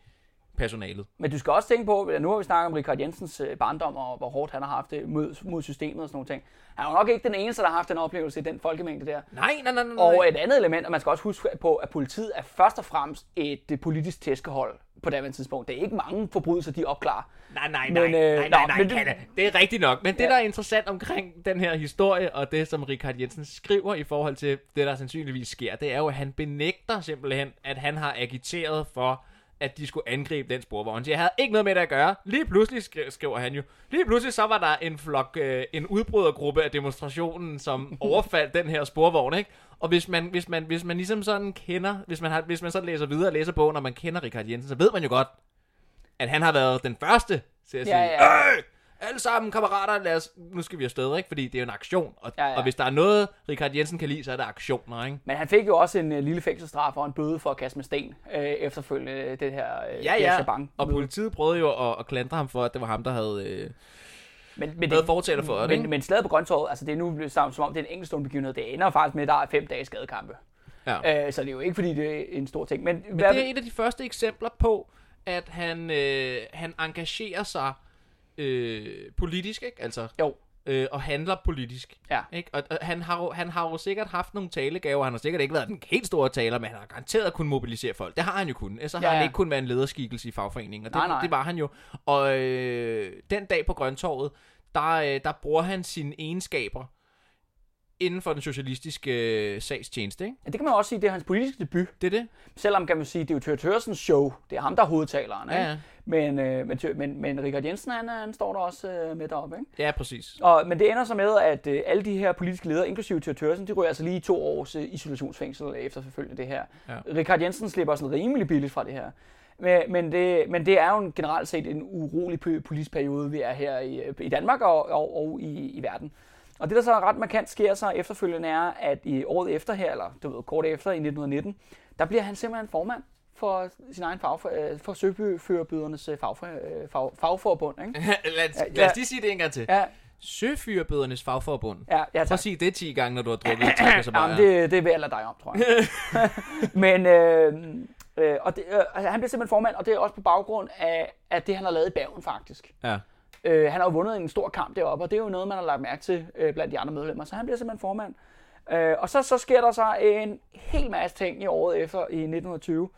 personalet. Men du skal også tænke på, at nu har vi snakket om Richard Jensens øh, barndom, og hvor hårdt han har haft det mod, mod systemet og sådan nogle ting. Han er jo nok ikke den eneste, der har haft den oplevelse i den folkemængde der. Nej, nej, nej, nej. nej. Og et andet element, og man skal også huske på, at politiet er først og fremmest et øh, politisk tæskehold på daværende tidspunkt. Det er ikke mange forbrydelser, de opklarer. Nej, nej, Men, nej, øh, nej, nå, nej, nej, men det- er rigtigt nok. Men det, Ja. der er interessant omkring den her historie, og det, som Richard Jensen skriver i forhold til det, der sandsynligvis sker, det er jo, at han benægter simpelthen, at han har agiteret for, at de skulle angribe den sporvogn. Så jeg havde ikke noget med det at gøre. Lige pludselig, skri- skriver han jo, lige pludselig så var der en flok, øh, en udbrydergruppe af demonstrationen, som overfaldt den her sporvogn, ikke? Og hvis man, hvis man, hvis man ligesom sådan kender, hvis man, har, hvis man så læser videre og læser bogen, og man kender Richard Jensen, så ved man jo godt, at han har været den første til at Ja, sige, ja. Øh, alle sammen kammerater, lad os, nu skal vi afsted, ikke? Fordi det er jo en aktion. Og, Ja, ja. og hvis der er noget, Richard Jensen kan lide, så er det aktioner, ikke? Men han fik jo også en øh, lille fængselsstraf og en bøde for at kaste med sten øh, efterfølgende øh, det her øh, Ja, ja. Shabang Og politiet prøvede jo at, at klandre ham for, at det var ham, der havde øh, men, men, været for det, men, ikke? men slaget på Grøntorvet, altså det er nu blevet som, som om det er en enkeltstående begivenhed. Det ender faktisk med, at der er fem dages skadekampe. Ja. Øh, så det er jo ikke, fordi det er en stor ting. Men, Men det er et af de første eksempler på, at han, øh, han engagerer sig øh, politisk, ikke? Altså, Jo. øh, og handler politisk. Ja. Ikke? Og, og han, har jo, han har jo sikkert haft nogle talegaver. Han har sikkert ikke været den helt store taler, men han har garanteret kunnet mobilisere folk. Det har han jo kun. Så har Ja, han ja. ikke kun været en lederskikkelse i fagforeningen. Og det, Nej, nej. det var han jo. Og øh, den dag på Grøntorvet, der, øh, der bruger han sine egenskaber inden for den socialistiske øh, sagstjeneste. Ikke? Ja, det kan man også sige, det er hans politiske debut. Det er det. Selvom kan man sige, det er jo Tør Tørsens show. Det er ham, der er hovedtaleren. Ja, Ikke? ja. Men, øh, men, men, men Richard Jensen, han, han står der også øh, med deroppe. Ikke? Ja, præcis. Og, men det ender så med, at øh, alle de her politiske ledere, inklusive Tør Tørsen, de ryger altså lige to års øh, isolationsfængsel efter selvfølgelig det her. Ja. Richard Jensen slipper sådan rimelig billigt fra det her. Men, men, det, men det er jo en, generelt set en urolig politisk periode, vi er her i, øh, i Danmark og, og, og i, i verden. Og det, der så ret markant sker så efterfølgende, er, at i året efter her, eller du ved, kort efter i 1919, der bliver han simpelthen formand for sin egen fag, for søførerbydernes fag, fag, fagforbund. Ikke? lad, os, lad os lige sige det en gang til. Ja, Søfyrbødernes fagforbund. ja, ja, Prøv tak. at sige det 10 gange, når du har drukket tre kasser Jamen, bajer. det, det vil jeg lade dig om, tror jeg. Men øh, øh, og det, øh, altså, han bliver simpelthen formand, og det er også på baggrund af, af det, han har lavet i Bergen, faktisk. Ja. Øh, han har jo vundet en stor kamp deroppe, og det er jo noget, man har lagt mærke til øh, blandt de andre medlemmer. Så han bliver simpelthen formand. Øh, og så, så sker der så en hel masse ting i året efter, i 1920.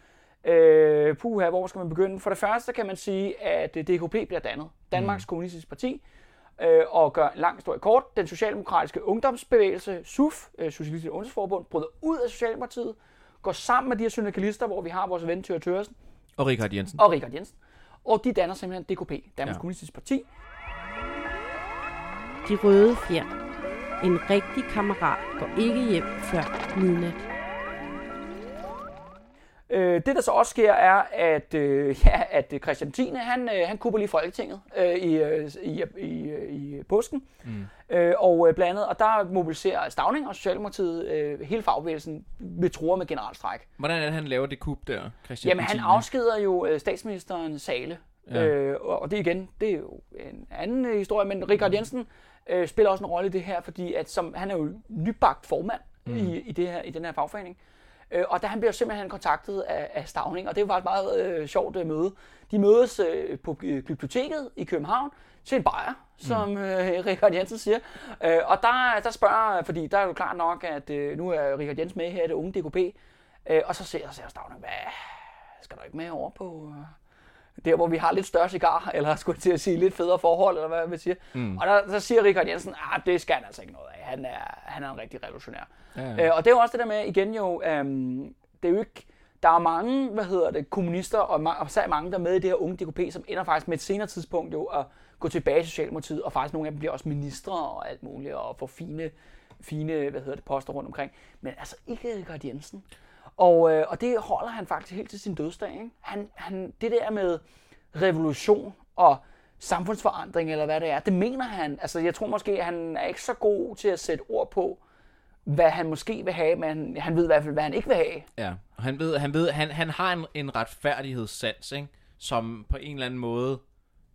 Øh, puha, hvor skal man begynde? For det første kan man sige, at øh, DKP bliver dannet. Danmarks mm. Kommunistiske Parti. Øh, og gør en lang historie kort. Den socialdemokratiske ungdomsbevægelse, SUF, øh, Socialistisk Ungdomsforbund, bryder ud af Socialdemokratiet, går sammen med de her syndikalister, hvor vi har vores ven Thøger Thøresen Og Richard Jensen. og Richard Jensen. Og de danner simpelthen DKP, Danmarks Ja. Kommunistiske Parti. De røde fjer. En rigtig kammerat går ikke hjem før midnat. Øh, det der så også sker er, at, øh, ja, at Christian 10. han, øh, han kupper lige Folketinget øh, i, øh, i, i, øh, i påsken. Mm. Øh, og øh, blandt andet, og der mobiliserer Stavning og Socialdemokratiet øh, hele fagbevægelsen med truer med generalstræk. Hvordan er det, han laver det kub der, Christian? Jamen han afskeder jo øh, statsministeren Sale. Ja. Øh, og og det igen, det er jo en anden øh, historie, men Richard Jensen øh, spiller også en rolle i det her, fordi at som, han er jo nybagt formand mm. i, i, det her, i den her fagforening. Øh, og da han bliver simpelthen kontaktet af, af Stavning, og det var et meget øh, sjovt øh, møde. De mødes øh, på øh, biblioteket i København til en bajer, som øh, Richard Jensen siger. Øh, og der, der spørger, fordi der er jo klart nok, at øh, nu er Richard Jensen med her i det unge DKP, øh, og så ser, ser Stavning, hvad, skal du ikke med over på øh, der, hvor vi har lidt større cigar, eller skulle jeg til at sige lidt federe forhold, eller hvad man siger. Mm. Og der, der siger Richard Jensen, ah, det skal han altså ikke noget af. Han er, han er en rigtig revolutionær. Ja, Ja. Øh, og det er jo også det der med, igen jo, øhm, det er jo ikke, der er mange, hvad hedder det, kommunister, og, og især mange, der er med i det her unge DKP, som ender faktisk med et senere tidspunkt jo at gå tilbage til Socialdemokratiet, og faktisk nogle af dem bliver også ministre og alt muligt, og får fine, fine hvad hedder det, poster rundt omkring. Men altså ikke Richard Jensen. Og, øh, og det holder han faktisk helt til sin dødsdag. Ikke? Han, han, det der med revolution og samfundsforandring, eller hvad det er, det mener han. Altså, jeg tror måske, at han er ikke så god til at sætte ord på, hvad han måske vil have, men han ved i hvert fald, hvad han ikke vil have. Ja, og han ved, han ved, han, han har en, en retfærdighedssans, ikke? Som på en eller anden måde,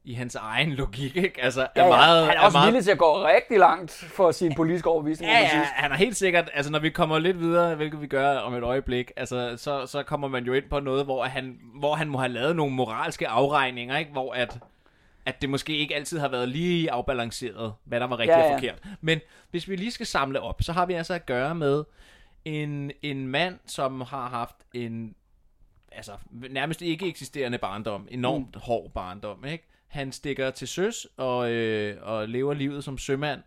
i hans egen logik, ikke? Altså, er Ja, ja. meget... han er også meget, villig til at gå rigtig langt for sin politiske overbevisning, Ja, ja, han er helt sikkert, altså når vi kommer lidt videre, hvilket vi gør om et øjeblik, altså så, så kommer man jo ind på noget, hvor han, hvor han må have lavet nogle moralske afregninger, ikke? Hvor at, at det måske ikke altid har været lige afbalanceret, hvad der var rigtigt Ja, og ja. forkert. Men hvis vi lige skal samle op, så har vi altså at gøre med en, en mand, som har haft en altså nærmest ikke eksisterende barndom, enormt mm. hård barndom, ikke? Han stikker til søs og, øh, og lever livet som sømand,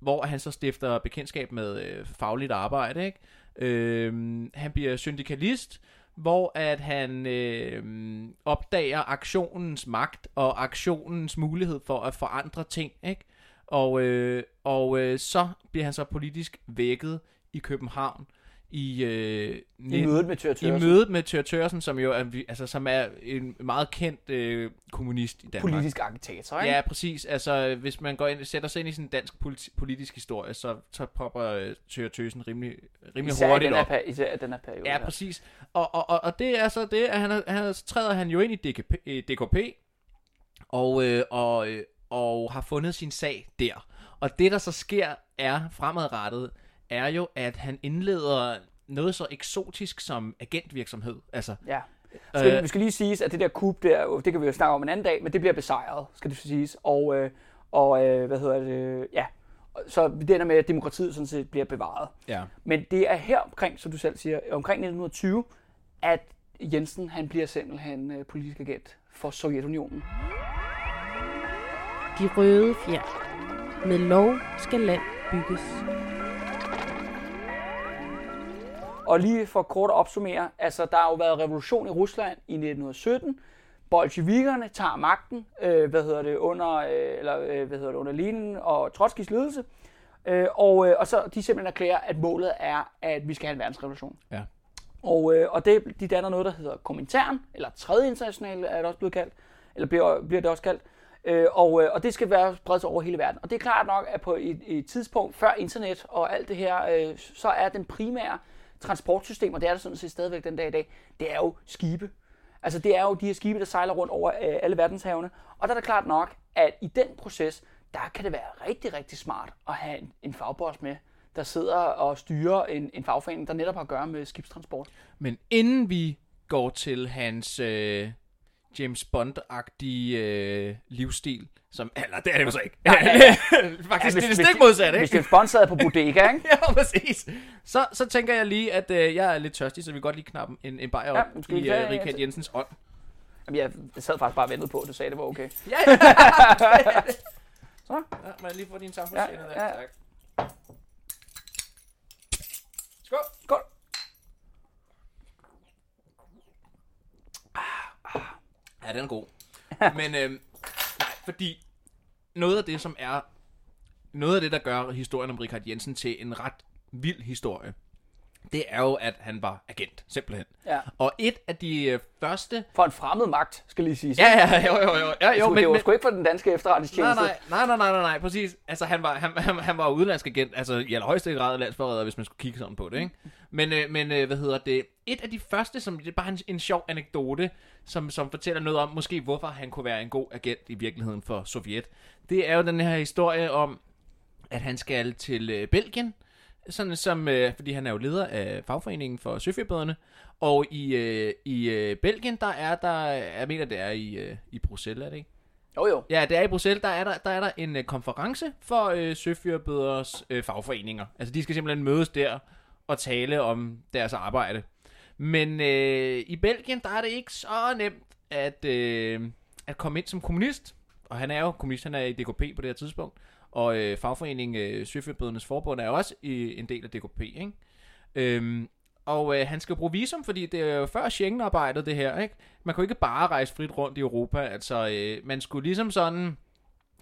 hvor han så stifter bekendtskab med øh, fagligt arbejde, ikke? Øh, han bliver syndikalist, hvor at han øh, opdager aktionens magt og aktionens mulighed for at forandre ting, ikke? Og, øh, og øh, så bliver han så politisk vækket i København i, øh, I mødet med Tør i mødet med Thør Tørsen, som jo er, altså, som er en meget kendt øh, kommunist i Danmark. Politisk agitator, ikke? Ja, præcis. Altså, hvis man går ind, sætter sig ind i sådan en dansk politi- politisk historie, så, så popper øh, Thør Tøsen rimelig, rimelig Især hurtigt den op. per- især i den her periode. Ja, præcis. Og, og, og, og det er så det, at han, han, så træder han jo ind i DKP, DKP og, øh, og, øh, og har fundet sin sag der. Og det, der så sker, er fremadrettet, er jo, at han indleder noget så eksotisk som agentvirksomhed. Altså, Ja. Skal, Øh. øh, vi skal lige sige, at det der kub der, det kan vi jo snakke om en anden dag, men det bliver besejret, skal det siges. Og, øh, og øh, hvad hedder det, ja. Så det ender med, at demokratiet sådan set bliver bevaret. ja. Men det er her omkring, som du selv siger, omkring 1920, at Jensen han bliver simpelthen øh, politisk agent for Sovjetunionen. De røde fjer. Med lov skal land bygges. Og lige for kort at opsummere, altså der har jo været revolution i Rusland i 1917. Bolsjevikerne tager magten, øh, hvad hedder det, under, øh, eller, øh, hvad hedder det, under Lenin og Trotskijs ledelse. Øh, og, øh, og så de simpelthen erklærer, at målet er, at vi skal have en verdensrevolution. Ja. Og, øh, og det, de danner noget, der hedder Komintern, eller tredje international er det også blevet kaldt, eller bliver, bliver det også kaldt. Øh, og, øh, og det skal være spredt over hele verden. Og det er klart nok, at på et, et tidspunkt før internet og alt det her, øh, så er den primære transportsystem, og det er der sådan set stadigvæk den dag i dag, det er jo skibe. Altså det er jo de her skibe, der sejler rundt over øh, alle verdenshavene. Og der er det klart nok, at i den proces, der kan det være rigtig, rigtig smart at have en, en fagboss med, der sidder og styrer en, en fagforening, der netop har at gøre med skibstransport. Men inden vi går til hans øh, James Bond-agtige øh, livsstil, som, eller det er det jo så ikke. Faktisk, det er det stik modsatte, Hvis ikke? det er sponsoreret på bodega, ikke? ja, præcis. Så, så tænker jeg lige, at øh, jeg er lidt tørstig, så vi godt lige knappe en, en bajer op Ja, ja, vi i øh, Richard Jensens ånd. Jamen, jeg sad faktisk bare og ventede på, at du sagde, at det var okay. Ja, ja. Så. Ja, må jeg lige få din Ja, samfundstjener der? ja. Tak. Ja, den er god. Men øhm, nej, fordi noget af det, som er noget af det, der gør historien om Richard Jensen til en ret vild historie, det er jo, at han var agent, simpelthen. Ja. Og et af de øh, første... For en fremmed magt, skal lige sige. Ja, ja, jo, jo, jo. Ja, jo, jo, men, det var men, sgu ikke for den danske efterretningstjeneste. nej, nej, nej, nej, nej, nej, præcis. Altså, han var, han, han, han var udenlandsk agent, altså i allerhøjeste grad landsforræder, hvis man skulle kigge sådan på det, ikke? Men, øh, men øh, hvad hedder det? Et af de første, som det er bare en, en sjov anekdote, som, som fortæller noget om, måske hvorfor han kunne være en god agent i virkeligheden for Sovjet. Det er jo den her historie om, at han skal til øh, Belgien, sådan som, øh, fordi han er jo leder af fagforeningen for søfierbøderne, og i, øh, i øh, Belgien, der er der, jeg mener det er i, øh, i Bruxelles, er det ikke? Jo, jo. Ja, det er i Bruxelles, der er der, der, er der en øh, konference for øh, søfyrbøders øh, fagforeninger. Altså de skal simpelthen mødes der og tale om deres arbejde. Men øh, i Belgien, der er det ikke så nemt at, øh, at komme ind som kommunist. Og han er jo kommunist, han er i DKP på det her tidspunkt. Og øh, fagforeningen øh, Søfyrbødernes Forbund er også i, en del af DKP, ikke? Øhm, og øh, han skal bruge visum, fordi det er jo før Schengen-arbejdet det her, ikke? Man kunne ikke bare rejse frit rundt i Europa, altså øh, man skulle ligesom sådan,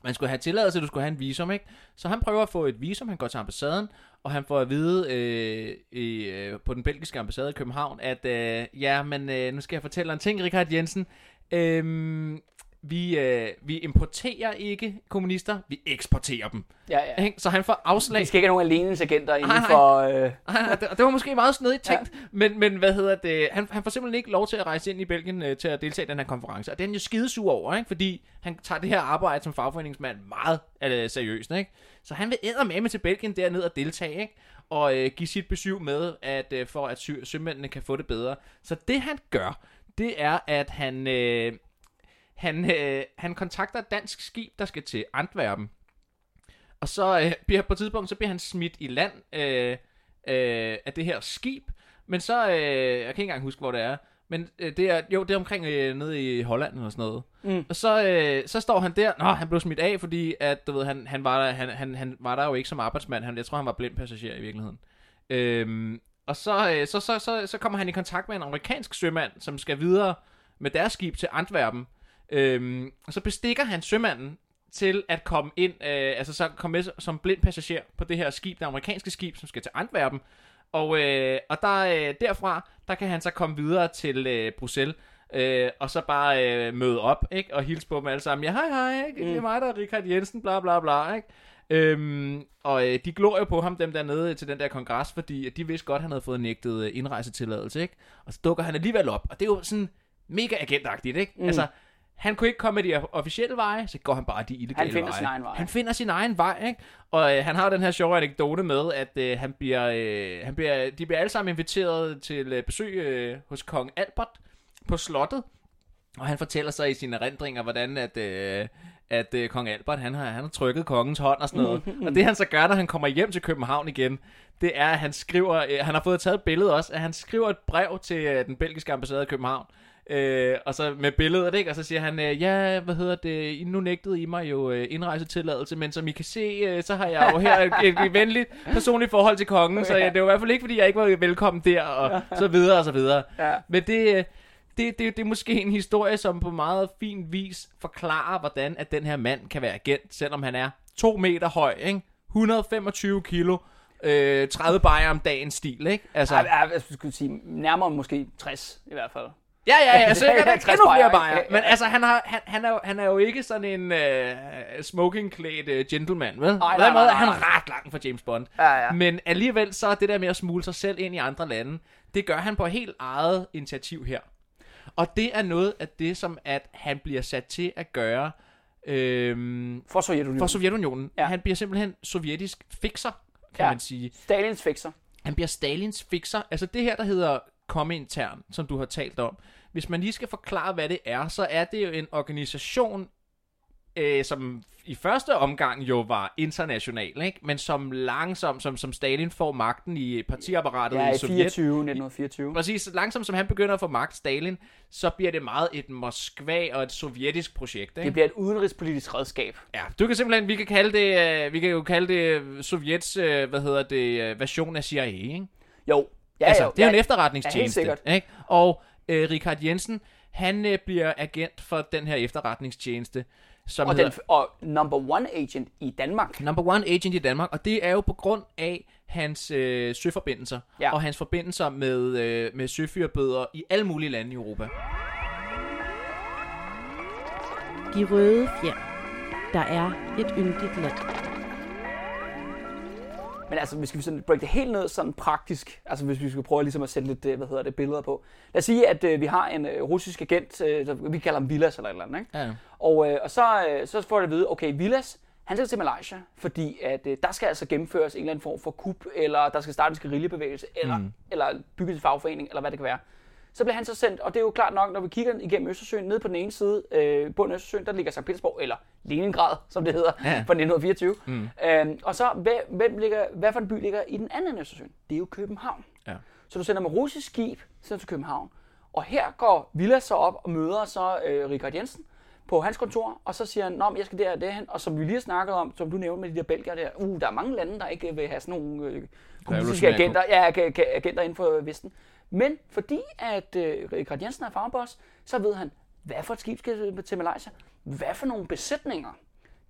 man skulle have tilladelse, du skulle have en visum, ikke? Så han prøver at få et visum, han går til ambassaden, og han får at vide øh, i, øh, på den belgiske ambassade i København, at øh, ja, men øh, nu skal jeg fortælle en ting, Richard Jensen. Øh, vi, øh, vi importerer ikke kommunister, vi eksporterer dem. Ja, ja. Så han får afslag. Vi skal ikke have nogen aleneagenter inden Nej, nej. for... Øh, Ah, det, det var måske meget snedigt tænkt, ja. men, men hvad hedder det, han, han får simpelthen ikke lov til at rejse ind i Belgien øh, til at deltage i den her konference, og det er han jo skidesur over, ikke? fordi han tager det her arbejde som fagforeningsmand meget øh, seriøst, ikke? så han vil med til Belgien derned og deltage, ikke? og øh, give sit besøg med, at øh, for at sø- sømændene kan få det bedre. Så det han gør, det er, at han, øh, han, øh, han kontakter et dansk skib, der skal til Antwerpen, og så øh, bliver på et tidspunkt, så bliver han smidt i land øh, øh, af det her skib. Men så, øh, jeg kan ikke engang huske, hvor det er. Men øh, det er, jo, det er omkring øh, nede i Holland eller sådan noget. Mm. Og så, øh, så står han der. Nå, han blev smidt af, fordi at, du ved, han, han, var der, han, han, han var der jo ikke som arbejdsmand. Han, jeg tror, han var blind passager i virkeligheden. Øhm, og så, øh, så, så, så, så kommer han i kontakt med en amerikansk sømand, som skal videre med deres skib til Antwerpen. Øhm, og så bestikker han sømanden til at komme ind, øh, altså så komme med som blind passager på det her skib, det amerikanske skib, som skal til Antwerpen. Og, øh, og der, øh, derfra, der kan han så komme videre til øh, Bruxelles, øh, og så bare øh, møde op, ikke? Og hilse på dem alle sammen. Ja, hej, hej, ikke? det er mig, der er Richard Jensen, bla bla bla, ikke? Øhm, og øh, de glor jo på ham, dem dernede til den der kongres, fordi de vidste godt, at han havde fået nægtet øh, indrejsetilladelse, ikke? Og så dukker han alligevel op, og det er jo sådan mega agentagtigt, ikke? Mm. Altså, han kunne ikke komme med de officielle veje, så går han bare de illegale Han finder veje. sin egen vej. Han finder sin egen vej, ikke? Og øh, han har den her sjove anekdote med, at øh, han bliver, øh, han bliver, de bliver alle sammen inviteret til øh, besøg øh, hos kong Albert på slottet. Og han fortæller sig i sine erindringer, hvordan at, øh, at øh, kong Albert, han har, han har trykket kongens hånd og sådan noget. og det han så gør, når han kommer hjem til København igen, det er, at han skriver, øh, han har fået taget et billede også, at han skriver et brev til øh, den belgiske ambassade i København, Øh, og så med billedet, ikke? Og så siger han, øh, ja, hvad hedder det, nu nægtede I mig jo øh, indrejsetilladelse, men som I kan se, øh, så har jeg jo her et, et, et venligt personligt forhold til kongen, så ja, det var i hvert fald ikke, fordi jeg ikke var velkommen der, og så videre og så videre. Ja. Men det, det, det, det er måske en historie, som på meget fin vis forklarer, hvordan at den her mand kan være agent, selvom han er to meter høj, ikke? 125 kilo, øh, 30 bajer om dagen stil, ikke? Altså, Ja, ja, jeg skulle sige, nærmere måske 60 i hvert fald. Ja, ja, ja, sikkert Ja, ikke 60 endnu flere bajer? Men altså, han, har, han, han, er, jo, han er jo ikke sådan en øh, smokingklædt øh, gentleman, vel? På nej, nej, er han nej. ret langt fra James Bond. Ja, ja. Men alligevel så er det der med at smule sig selv ind i andre lande, det gør han på helt eget initiativ her. Og det er noget af det, som at han bliver sat til at gøre øhm, For Sovjetunionen. for Sovjetunionen. Ja. Ja. Han bliver simpelthen sovjetisk fixer, kan Ja. ja. man sige. Stalins fikser. Han bliver Stalins fixer. Altså det her, der hedder Komintern, som du har talt om. Hvis man lige skal forklare, hvad det er, så er det jo en organisation øh, som i første omgang jo var international, ikke? men som langsomt, som, som Stalin får magten i partiapparatet Ja, i i Sovjet. 24, 1924. Præcis, langsomt som han begynder at få magt, Stalin, så bliver det meget et Moskva og et sovjetisk projekt. Ikke? Det bliver et udenrigspolitisk redskab. Ja, du kan simpelthen, vi kan kalde det, øh, vi kan jo kalde det Sovjets, øh, hvad hedder det, øh, version af CIA, ikke? Jo. Ja, altså, jo. det er jo en ja, efterretningstjeneste, ja, helt ikke? Og øh, Richard Jensen, han øh, bliver agent for den her efterretningstjeneste, som og, hedder den, og number one agent i Danmark. Number One Agent i Danmark, og det er jo på grund af hans øh, søforbindelser, Ja. og hans forbindelser med, øh, med søfyrbøder i alle mulige lande i Europa. De røde fjer. Der er et yndigt land. Men altså, hvis vi sådan break det helt ned sådan praktisk, altså hvis vi skal prøve ligesom at sætte lidt, øh, hvad hedder det, billeder på. Lad os sige, at øh, vi har en øh, russisk agent, øh, vi kalder ham Vilas eller et eller andet, ikke? Ja. Og, øh, og så, øh, så får det at vide, okay, Vilas, han skal til Malaysia, fordi at, øh, der skal altså gennemføres en eller anden form for kup, eller der skal starte en guerillabevægelse, eller, mm. eller bygges en fagforening, eller hvad det kan være. Så bliver han så sendt, og det er jo klart nok, når vi kigger igennem Østersøen, nede på den ene side, øh, bunden af Østersøen, der ligger St. Petersborg, eller Leningrad, som det hedder, Ja. fra 1924. Mm. Øhm, og så, hvem, hvem ligger, hvad for en by ligger i den anden Østersøen? Det er jo København. Ja. Så du sender med russisk skib sender til København. Og her går Vilas så op og møder så øh, Richard Jensen på hans kontor, og så siger han, Nå, men jeg skal der og derhen, og som vi lige snakket om, som du nævnte med de der belgier der, uh, der er mange lande, der ikke vil have sådan nogle øh, kommunistiske agenter, ja, ag- ag- agenter inden for Vesten. Men fordi at øh, Richard Jensen er farboss, så ved han, hvad for et skib skal til Malaysia, hvad for nogle besætninger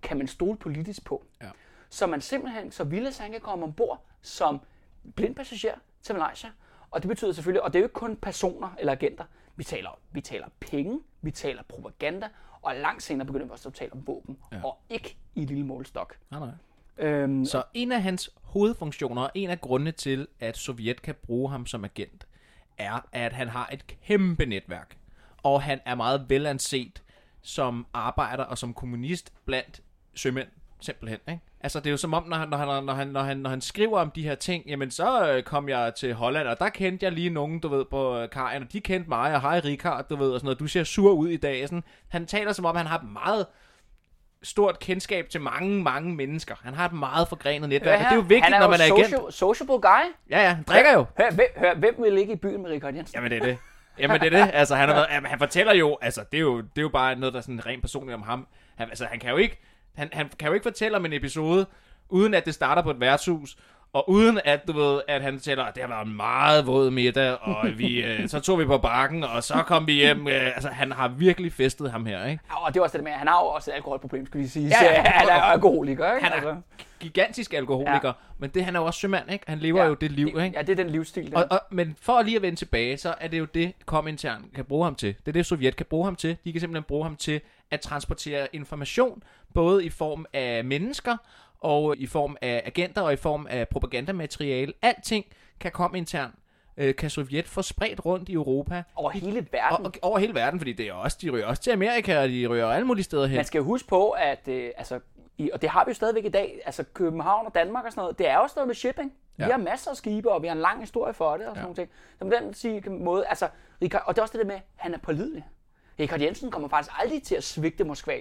kan man stole politisk på. Ja. Så man simpelthen, så Vilas han kan komme ombord som blind passager til Malaysia. Og det betyder selvfølgelig, og det er jo ikke kun personer eller agenter. Vi taler, vi taler penge, vi taler propaganda, og langt senere begynder vi også at tale om våben, ja. og ikke i lille målestok. Nej, nej. Øhm, Så en af hans hovedfunktioner, og en af grundene til, at Sovjet kan bruge ham som agent, er, at han har et kæmpe netværk. Og han er meget velanset som arbejder og som kommunist blandt sømænd, simpelthen. Ikke? Altså, det er jo som om, når han, når, han, når, han, når, han, når han skriver om de her ting, jamen så øh, kom jeg til Holland, og der kendte jeg lige nogen, du ved, på øh, kajen, og de kendte mig, og hej Richard, du ved, og sådan noget. Du ser sur ud i dag. Sådan. Han taler som om, han har et meget stort kendskab til mange, mange mennesker. Han har et meget forgrenet netværk, og det er jo vigtigt, han er når jo man er social, agent. sociable guy. Ja, ja, han drikker jo. Hør, hvem, hør, hvem vil ligge i byen med Richard Jensen? Jamen, det er det. Jamen, det er det. Altså, han, har været, jamen, han fortæller jo, altså, det er jo, det er jo bare noget, der er sådan rent personligt om ham. Han, altså, han kan jo ikke, han, han kan jo ikke fortælle om en episode, uden at det starter på et værtshus, og uden at, du ved, at han fortæller, at det har været en meget våd middag, og vi, øh, så tog vi på bakken, og så kom vi hjem. Øh, altså, han har virkelig festet ham her, ikke? Ja, og det er også det med, at han har jo også et alkoholproblem, skal vi sige. Ja, ja. Han er alkoholiker, ikke? Han er gigantisk alkoholiker, ja. men det han er jo også sømand, ikke? Han lever ja, jo det liv, ikke? Ja, det er den livsstil, der. Og, og, men for lige at vende tilbage, så er det jo det, Komintern kan bruge ham til. Det er det, Sovjet kan bruge ham til. De kan simpelthen bruge ham til at transportere information, både i form af mennesker, og i form af agenter, og i form af propagandamateriale. Alting kan Komintern, øh, kan Sovjet få spredt rundt i Europa, over hele og, verden. og over hele verden, fordi det er også, de ryger også til Amerika, og de ryger alle mulige steder hen. Man skal huske på, at øh, altså, i, og det har vi jo stadigvæk i dag, altså København og Danmark og sådan noget, det er også noget med shipping. Ja. Ja. Vi har masser af skibe, og vi har en lang historie for det og sådan Ja. nogle ting. Så på den sige, måde, altså, Richard, og det er også det der med, at han er pålidelig. Richard Jensen kommer faktisk aldrig til at svigte Moskva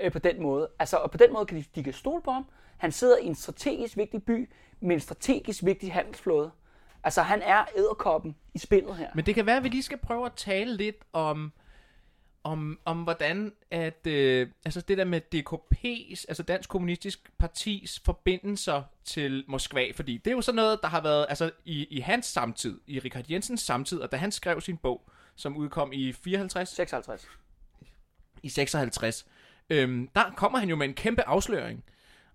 øh, på den måde. Altså, og på den måde kan de, de kan stole på ham. Han sidder i en strategisk vigtig by med en strategisk vigtig handelsflåde. Altså, han er æderkoppen i spillet her. Men det kan være, at vi lige skal prøve at tale lidt om, om, om hvordan at, øh, altså det der med DKP's, altså Dansk Kommunistisk Partis forbindelser til Moskva, fordi det er jo sådan noget, der har været altså i, i hans samtid, i Richard Jensens samtid, og da han skrev sin bog, som udkom i 54, 56. i 56, øhm, der kommer han jo med en kæmpe afsløring.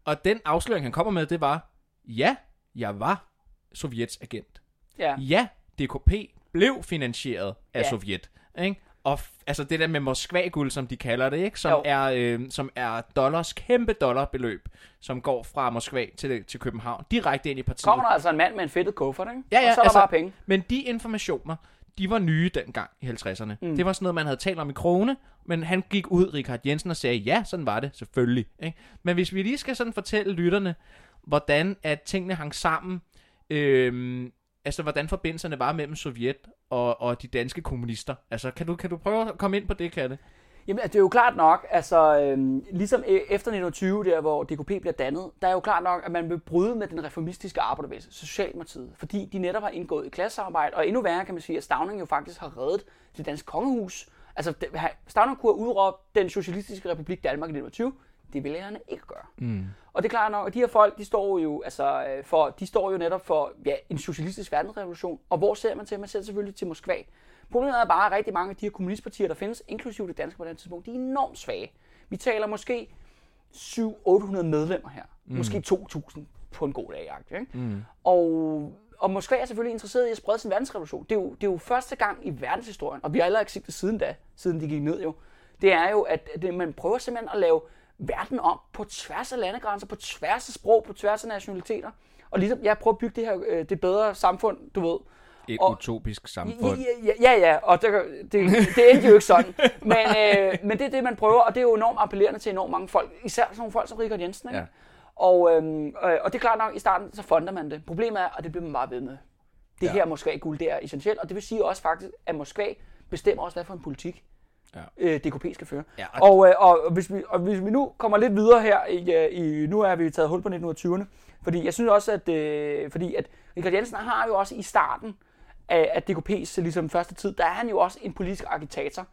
Og den afsløring, han kommer med, det var, ja, jeg var Sovjets agent. Ja. Ja, DKP blev finansieret af Ja. Sovjet. Ikke? Og f- altså det der med Moskva-guld, som de kalder det, ikke? Som, Jo. er, øh, som er dollars, kæmpe dollarbeløb, som går fra Moskva til, til København, direkte ind i partiet. Kommer der altså en mand med en fedtet kuffert, ikke? Ja, ja, og så er der altså- bare penge. Men de informationer, de var nye dengang i 50'erne. Mm. Det var sådan noget, man havde talt om i krone, men han gik ud, Richard Jensen, og sagde, ja, sådan var det, selvfølgelig. Ikke? Men hvis vi lige skal sådan fortælle lytterne, hvordan at tingene hang sammen, øhm, altså hvordan forbindelserne var mellem Sovjet og, og de danske kommunister. Altså, kan du, kan du prøve at komme ind på det, Katte? Jamen, det er jo klart nok, altså øhm, ligesom e- efter 1920, der hvor DKP bliver dannet, der er jo klart nok, at man vil bryde med den reformistiske arbejderbevægelse, Socialdemokratiet, fordi de netop har indgået i klassearbejde, og endnu værre kan man sige, at Stavning jo faktisk har reddet det danske kongehus. Altså, Stavning kunne have udråbt den socialistiske republik Danmark i 1920, det ville han ikke gøre. Mm. Og det er klart nok, at de her folk, de står jo, altså, øh, for, de står jo netop for ja, en socialistisk verdensrevolution. Og hvor ser man til? Man ser selvfølgelig til Moskva. Problemet er bare, at rigtig mange af de her kommunistpartier, der findes, inklusive det danske på det tidspunkt, de er enormt svage. Vi taler måske 700-800 medlemmer her. Mm. Måske 2.000 på en god dag. Ikke? Mm. Og, og Moskva er selvfølgelig interesseret i at sprede sin verdensrevolution. Det er, jo, det er jo første gang i verdenshistorien, og vi har heller ikke set det siden da, siden de gik ned jo. Det er jo, at det, man prøver simpelthen at lave verden om på tværs af landegrænser, på tværs af sprog, på tværs af nationaliteter. Og ligesom, jeg prøver at bygge det her øh, det bedre samfund, du ved. Et Og- utopisk samfund. Ja, ja, ja, og det, det, det endte jo ikke sådan. Men, øh, men det er det, man prøver, og det er jo enormt appellerende til enormt mange folk. Især sådan nogle folk som Richard Jensen. Ikke? Ja. Og, øhm, øh, og det er klart nok, i starten så fonder man det. Problemet er, og det bliver man bare ved med. Det Ja. her Moskva-guld, det er essentielt. Og det vil sige også faktisk, at Moskva bestemmer også, hvad for en politik Ja. øh, DKP skal føre. Ja, og- og, øh, og, hvis vi, og hvis vi nu kommer lidt videre her, i, øh, i, nu er vi taget hul på 1920'erne, fordi jeg synes også, at, øh, fordi at Richard Jensen har jo også i starten af, af DKP's ligesom første tid, der er han jo også en politisk agitator.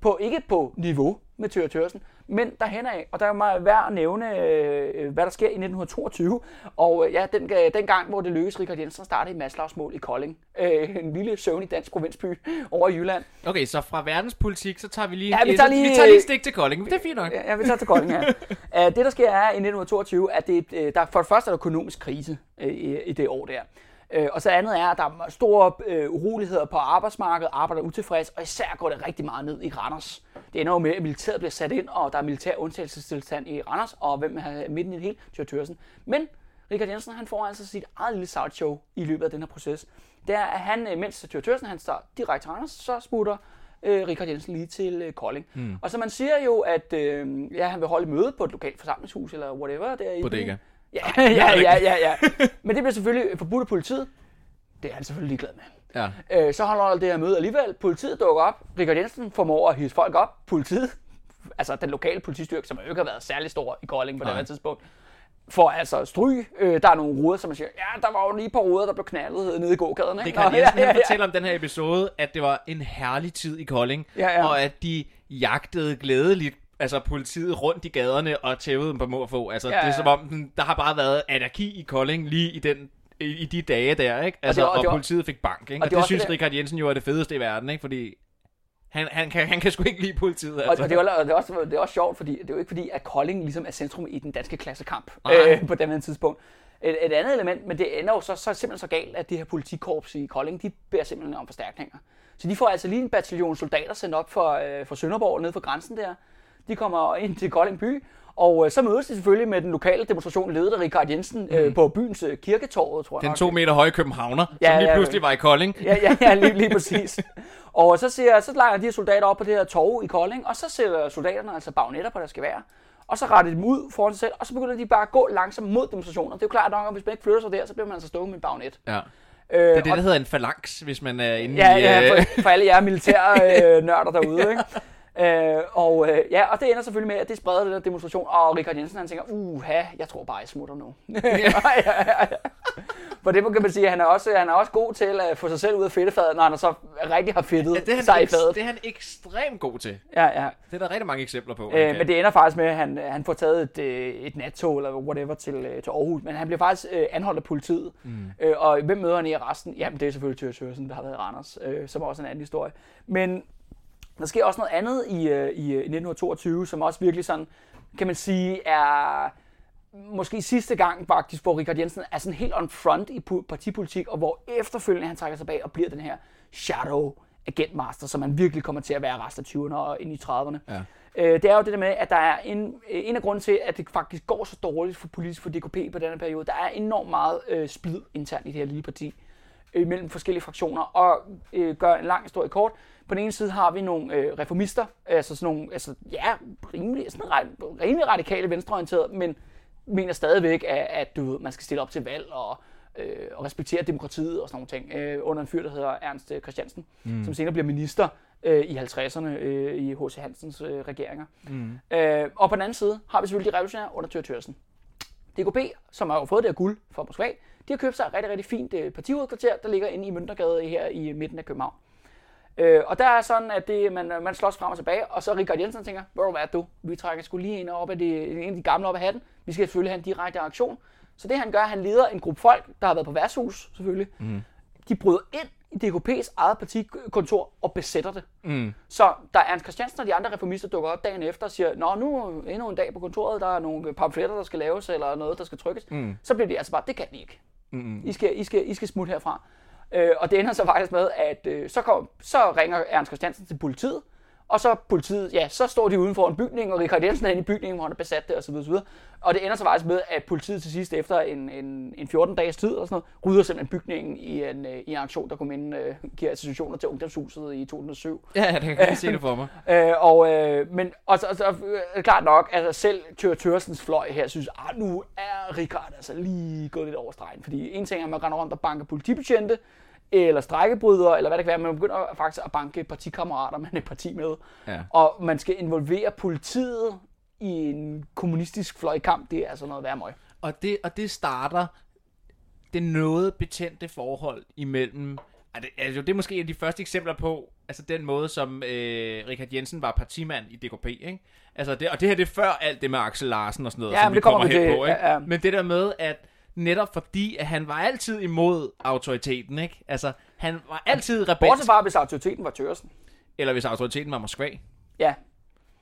På, ikke på niveau med Thøger Thørsen, men derhen af. Og der er meget værd at nævne, øh, hvad der sker i 1922. Og øh, ja, den, øh, den gang, hvor det lykkedes Richard Jensen at starte et masslagsmål i Kolding. Øh, en lille søvnig dansk provinsby over i Jylland. Okay, så fra verdenspolitik, så tager vi lige, Ja, vi tager lige- vi tager lige et stik til Kolding. Det er fint nok. Ja, jeg vil tage til Kolding her. uh, det, der sker er i 1922, at det, uh, der for det første er der økonomisk krise uh, i, i det år der. Uh, og så andet er, at der er store uh, uroligheder på arbejdsmarkedet, arbejder utilfreds, og især går det rigtig meget ned i Randers. Det ender jo med, at militæret bliver sat ind, og der er militær undtagelsestilstand i Randers, og hvem er midten i det hele? Tjør Thørsen. Men Richard Jensen, han får altså sit eget lille show i løbet af den her proces. Det er, han, øh, mens Tjør Thørsen, han står direkte til Randers, så smutter øh, Richard Jensen lige til øh, Kolding. Mm. Og så man siger jo, at øh, ja, han vil holde møde på et lokalt forsamlingshus, eller whatever. Der i Bodega. Ja, ja, ja, ja, ja. Men det bliver selvfølgelig forbudt af politiet. Det er han selvfølgelig ligeglad med. Ja. Øh, så holder det her møde alligevel. Politiet dukker op. Richard Jensen formår at hisse folk op. Politiet, altså den lokale politistyrke, som jo ikke har været særlig stor i Kolding på det her tidspunkt, får altså stryg. Øh, der er nogle ruder, som man siger, ja, der var jo lige et par ruder, der blev knaldet nede i gågaden. Ikke? Richard Jensen ja, ja, ja. fortæller om den her episode, at det var en herlig tid i Kolding, Ja, ja. og at de jagtede glædeligt altså politiet rundt i gaderne og tævede dem på må og få. Altså, Ja, ja, det er som om, den- der har bare været anarki i Kolding lige i den i, i de dage der, ikke? Altså, det og, var- det var- politiet fik bank, ikke? og Og, det var det, synes det Richard Jensen jo er det fedeste i verden, ikke? Fordi han, han, kan, han kan sgu ikke lide politiet, Og, altså. og, det er, jo- det, er også, det er også sjovt, fordi det er jo ikke fordi, at Kolding ligesom er centrum i den danske klassekamp Nej. øh, på det tidspunkt. Et, et andet element, men det ender jo så, så simpelthen så galt, at det her politikorps i Kolding, de beder simpelthen om forstærkninger. Så de får altså lige en bataljon soldater sendt op for, øh, for Sønderborg nede for grænsen der. De kommer ind til Kolding by, og øh, så mødes de selvfølgelig med den lokale demonstration, ledet af Richard Jensen, øh, på byens øh, kirketorvet, tror jeg Den nok. to meter høje københavner, Ja, som lige ja, pludselig var i Kolding. Ja, ja, ja lige, lige præcis. Og så, siger, så lejer de her soldater op på det her torv i Kolding, og så sætter soldaterne altså bagnetter på deres gevær. Og så retter de dem ud foran sig selv, og så begynder de bare at gå langsomt mod demonstrationer. Det er jo klart nok, at hvis man ikke flytter sig der, så bliver man altså stukket med en bagnet. Ja. Øh, Det er det, og- der hedder en phalanx, hvis man er inde Ja, i... ja, øh, for, for alle jer militære øh, nørder derude, ikke? Øh, og, øh, ja, og det ender selvfølgelig med, at det spreder det der demonstration, og Richard Jensen han tænker, uha, jeg tror bare, jeg smutter nu. ja, ja, ja. For det kan man sige, at han er også, han er også god til at få sig selv ud af fedtefadet, når han så rigtig har fedtet Ja, det, er sig i fadet. det er han ekstremt god til. Ja, ja. Det er der rigtig mange eksempler på. Øh, men det ender faktisk med, at han, han får taget et, øh, et nattog eller whatever til, øh, til Aarhus, men han bliver faktisk øh, anholdt af politiet. Mm. Øh, og hvem møder han i arresten? Jamen, det er selvfølgelig Thyre Thørsen, der har været i Randers, øh, som er også en anden historie. Men der sker også noget andet i, øh, i, øh, i 1922, som også virkelig sådan, kan man sige, er måske sidste gang faktisk, hvor Richard Jensen er sådan helt on front i partipolitik, og hvor efterfølgende han trækker sig bag og bliver den her shadow agentmaster, som han virkelig kommer til at være resten af 20'erne og ind i 30'erne. Ja. Øh, det er jo det der med, at der er en, øh, en af grunden til, at det faktisk går så dårligt for politisk for DKP på denne periode. Der er enormt meget øh, splid internt i det her lille parti mellem forskellige fraktioner. Og øh, gør en lang historie kort. På den ene side har vi nogle øh, reformister, altså sådan nogle, altså, ja, rimelig, sådan ret, rimelig radikale venstreorienterede, men mener stadigvæk, at, at du ved, man skal stille op til valg og, øh, og respektere demokratiet og sådan nogle ting. Øh, under en fyr, der hedder Ernst Christiansen, mm. som senere bliver minister øh, i 50'erne øh, i H.C. Hansens øh, regeringer. Mm. Øh, og på den anden side har vi selvfølgelig de revolutionære under Thyre Thørsen. DKP, som har fået det her guld fra Moskva, de har købt sig et rigtig, rigtig fint øh, partihovedkvarter, der ligger inde i Møntergade her i midten af København. Øh, og der er sådan, at det, man, man slås frem og tilbage, og så Richard Jensen tænker, hvor du hvad du? Vi trækker sgu lige en op af de, en af de gamle op af hatten. Vi skal selvfølgelig have en direkte aktion. Så det han gør, han leder en gruppe folk, der har været på værtshus selvfølgelig. Mm. De bryder ind i DKP's eget partikontor og besætter det. Mm. Så da Ernst Christiansen og de andre reformister dukker op dagen efter og siger, Nå, nu er endnu en dag på kontoret, der er nogle pamfletter, der skal laves, eller noget, der skal trykkes, mm. så bliver de altså bare, det kan de ikke. Mm. I skal, I skal, I skal smutte herfra. Øh, og det ender så faktisk med, at øh, så, kom, så ringer Ernst Christiansen til politiet, og så politiet, ja, så står de uden for en bygning, og Richard Jensen er inde i bygningen, hvor han er besat det, osv. osv. Og det ender så faktisk med, at politiet til sidst, efter en, en, en 14 dages tid, og sådan noget, rydder simpelthen bygningen i en, øh, i en aktion, der kunne minde, øh, give associationer til ungdomshuset i 2007. Ja, det kan jeg se det for mig. Øh, og, øh, men og, så, så, øh, klart nok, at altså, selv Tør Tørsens fløj her synes, at nu er Richard altså lige gået lidt over stregen. Fordi en ting er, at man render rundt og banker politibetjente, eller strækkebrydere, eller hvad det kan være, man begynder faktisk at banke partikammerater, man er parti med. Ja. Og man skal involvere politiet i en kommunistisk fløjkamp, det er altså noget værd møg. Og det, og det starter det noget betændte forhold imellem... Er det, altså, det er måske et af de første eksempler på, altså den måde, som øh, Richard Jensen var partimand i DKP, ikke? Altså det, og det her det er før alt det med Axel Larsen og sådan noget, Ja, som vi det kommer kommer hen til. på, ikke? Ja, ja. Men det der med, at netop fordi, at han var altid imod autoriteten, ikke? Altså, han var altid rebelsk, Bortset fra, hvis autoriteten var Tørsen. eller hvis autoriteten var Moskva. Ja,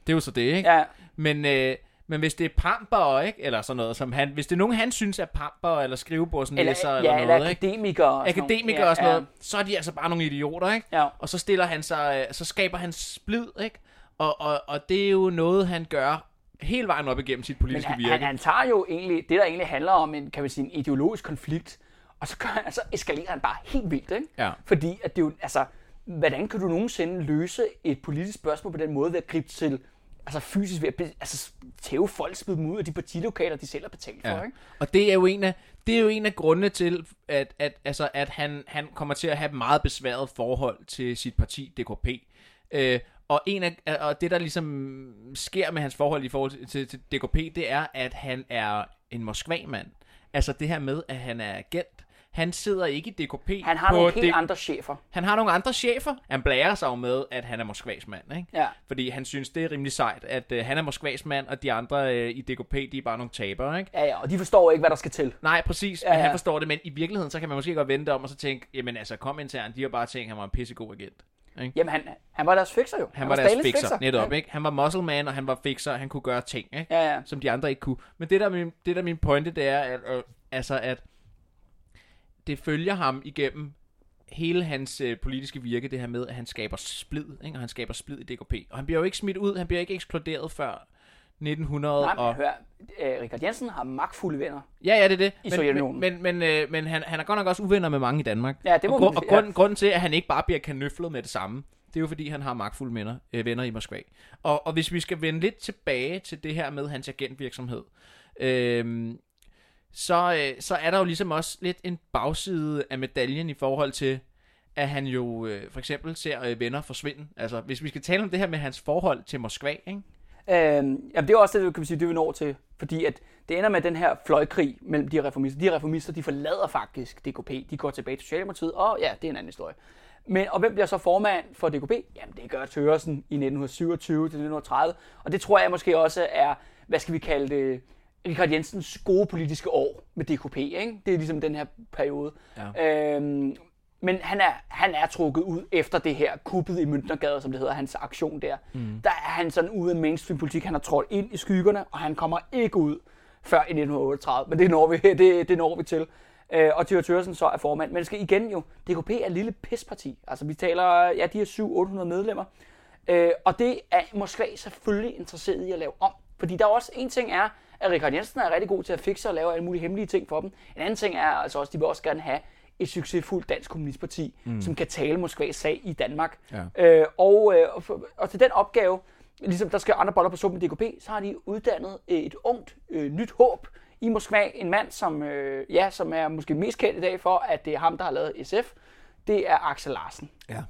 Det er jo så det, ikke? ja. Men, øh, men hvis det er pamper, ikke? Eller sådan noget, som han, hvis det er nogen, han synes er pamper, eller skrivebordsnæsser, Eller, eller, ja, noget, eller ikke? akademikere. og sådan Akademikere noget. og sådan noget, så er de altså bare nogle idioter, ikke? Ja. Og så stiller han sig, øh, så skaber han splid, ikke? Og, og, og det er jo noget, han gør hele vejen op igennem sit Men politiske han, virke. han, han tager jo egentlig, det der egentlig handler om en, kan man sige, en ideologisk konflikt, og så, gør han, så eskalerer han bare helt vildt, ikke? Ja. Fordi at det jo, altså, hvordan kan du nogensinde løse et politisk spørgsmål på den måde ved at gribe til, altså fysisk ved at altså, tæve folk, smide dem ud af de partilokaler, de selv har betalt for, Ja. ikke? Og det er jo en af, det er jo en af grundene til, at, at, altså, at han, han kommer til at have et meget besværet forhold til sit parti, DKP. Øh, og, en af, og det, der ligesom sker med hans forhold i forhold til, til, til DKP, det er, at han er en Moskva-mand. Altså det her med, at han er agent. Han sidder ikke i DKP. Han har på nogle helt det- andre chefer. Han har nogle andre chefer. Han blærer sig jo med, at han er Moskvas mand, ikke? Ja. Fordi han synes, det er rimelig sejt, at øh, han er Moskvas mand, og de andre øh, i DKP, de er bare nogle tabere, ikke? Ja, ja, og de forstår ikke, hvad der skal til. Nej, præcis, Ja, men ja. han forstår det, men i virkeligheden, så kan man måske godt vente om og så tænke, jamen altså, kom intern, de har bare tænkt, at han var en pissegod agent. Ikke? Jamen, han, han var deres fixer jo. Han var deres Stalins fixer, netop, ja. ikke? Han var muscle man, og han var fixer, han kunne gøre ting, ikke? Ja, ja. Som de andre ikke kunne. Men det der, er min, det der er min pointe, det er, at, øh, altså, at det følger ham igennem hele hans øh, politiske virke, det her med, at han skaber splid, ikke? og han skaber splid i DKP. Og han bliver jo ikke smidt ud, han bliver ikke ekskluderet før 1900. Nej, men og, hør, øh, Richard Jensen har magtfulde venner. Ja, ja, det er det. I men, Sovjetunionen. Men, men, men, øh, men han, han er godt nok også uvenner med mange i Danmark. Ja, det må og, man grund, og sige, ja. grunden, grunden til, at han ikke bare bliver kanøflet med det samme, det er jo fordi, han har magtfulde venner, øh, venner i Moskva. Og, og hvis vi skal vende lidt tilbage til det her med hans agentvirksomhed, øh, så, øh, så er der jo ligesom også lidt en bagside af medaljen i forhold til, at han jo øh, for eksempel ser øh, venner forsvinde. Altså, hvis vi skal tale om det her med hans forhold til Moskva, ikke? Øhm, jamen det er også det, kan vi sige, det vi når til, fordi at det ender med den her fløjkrig mellem de her reformister. De her reformister, de forlader faktisk DKP, de går tilbage til Socialdemokratiet, og ja, det er en anden historie. Men, og hvem bliver så formand for DKP? Jamen det gør Tøresen i 1927 til 1930, og det tror jeg måske også er, hvad skal vi kalde det, Richard Jensens gode politiske år med DKP, ikke? Det er ligesom den her periode. Ja. Øhm, men han er, han er trukket ud efter det her kuppet i Møntnergade, som det hedder, hans aktion der. Mm. Der er han sådan ude af mainstream-politik. Han har trådt ind i skyggerne, og han kommer ikke ud før i 1938. Men det når vi, det, det når vi til. Øh, og Thyre Thørsen så er formand. Men det skal igen jo, DKP er et lille pisparti. Altså vi taler, ja, de er 700-800 medlemmer. Øh, og det er Moskva selvfølgelig interesseret i at lave om. Fordi der er også en ting er, at Richard Jensen er rigtig god til at fikse og lave alle mulige hemmelige ting for dem. En anden ting er altså også, at de vil også gerne have et succesfuldt dansk kommunistparti, mm. som kan tale Moskvas sag i Danmark. Ja. Øh, og, øh, og, til den opgave, ligesom der skal andre boller på suppen i DKP, så har de uddannet øh, et ungt, øh, nyt håb i Moskva. En mand, som, øh, ja, som er måske mest kendt i dag for, at det er ham, der har lavet SF. Det er Axel Larsen. Ja.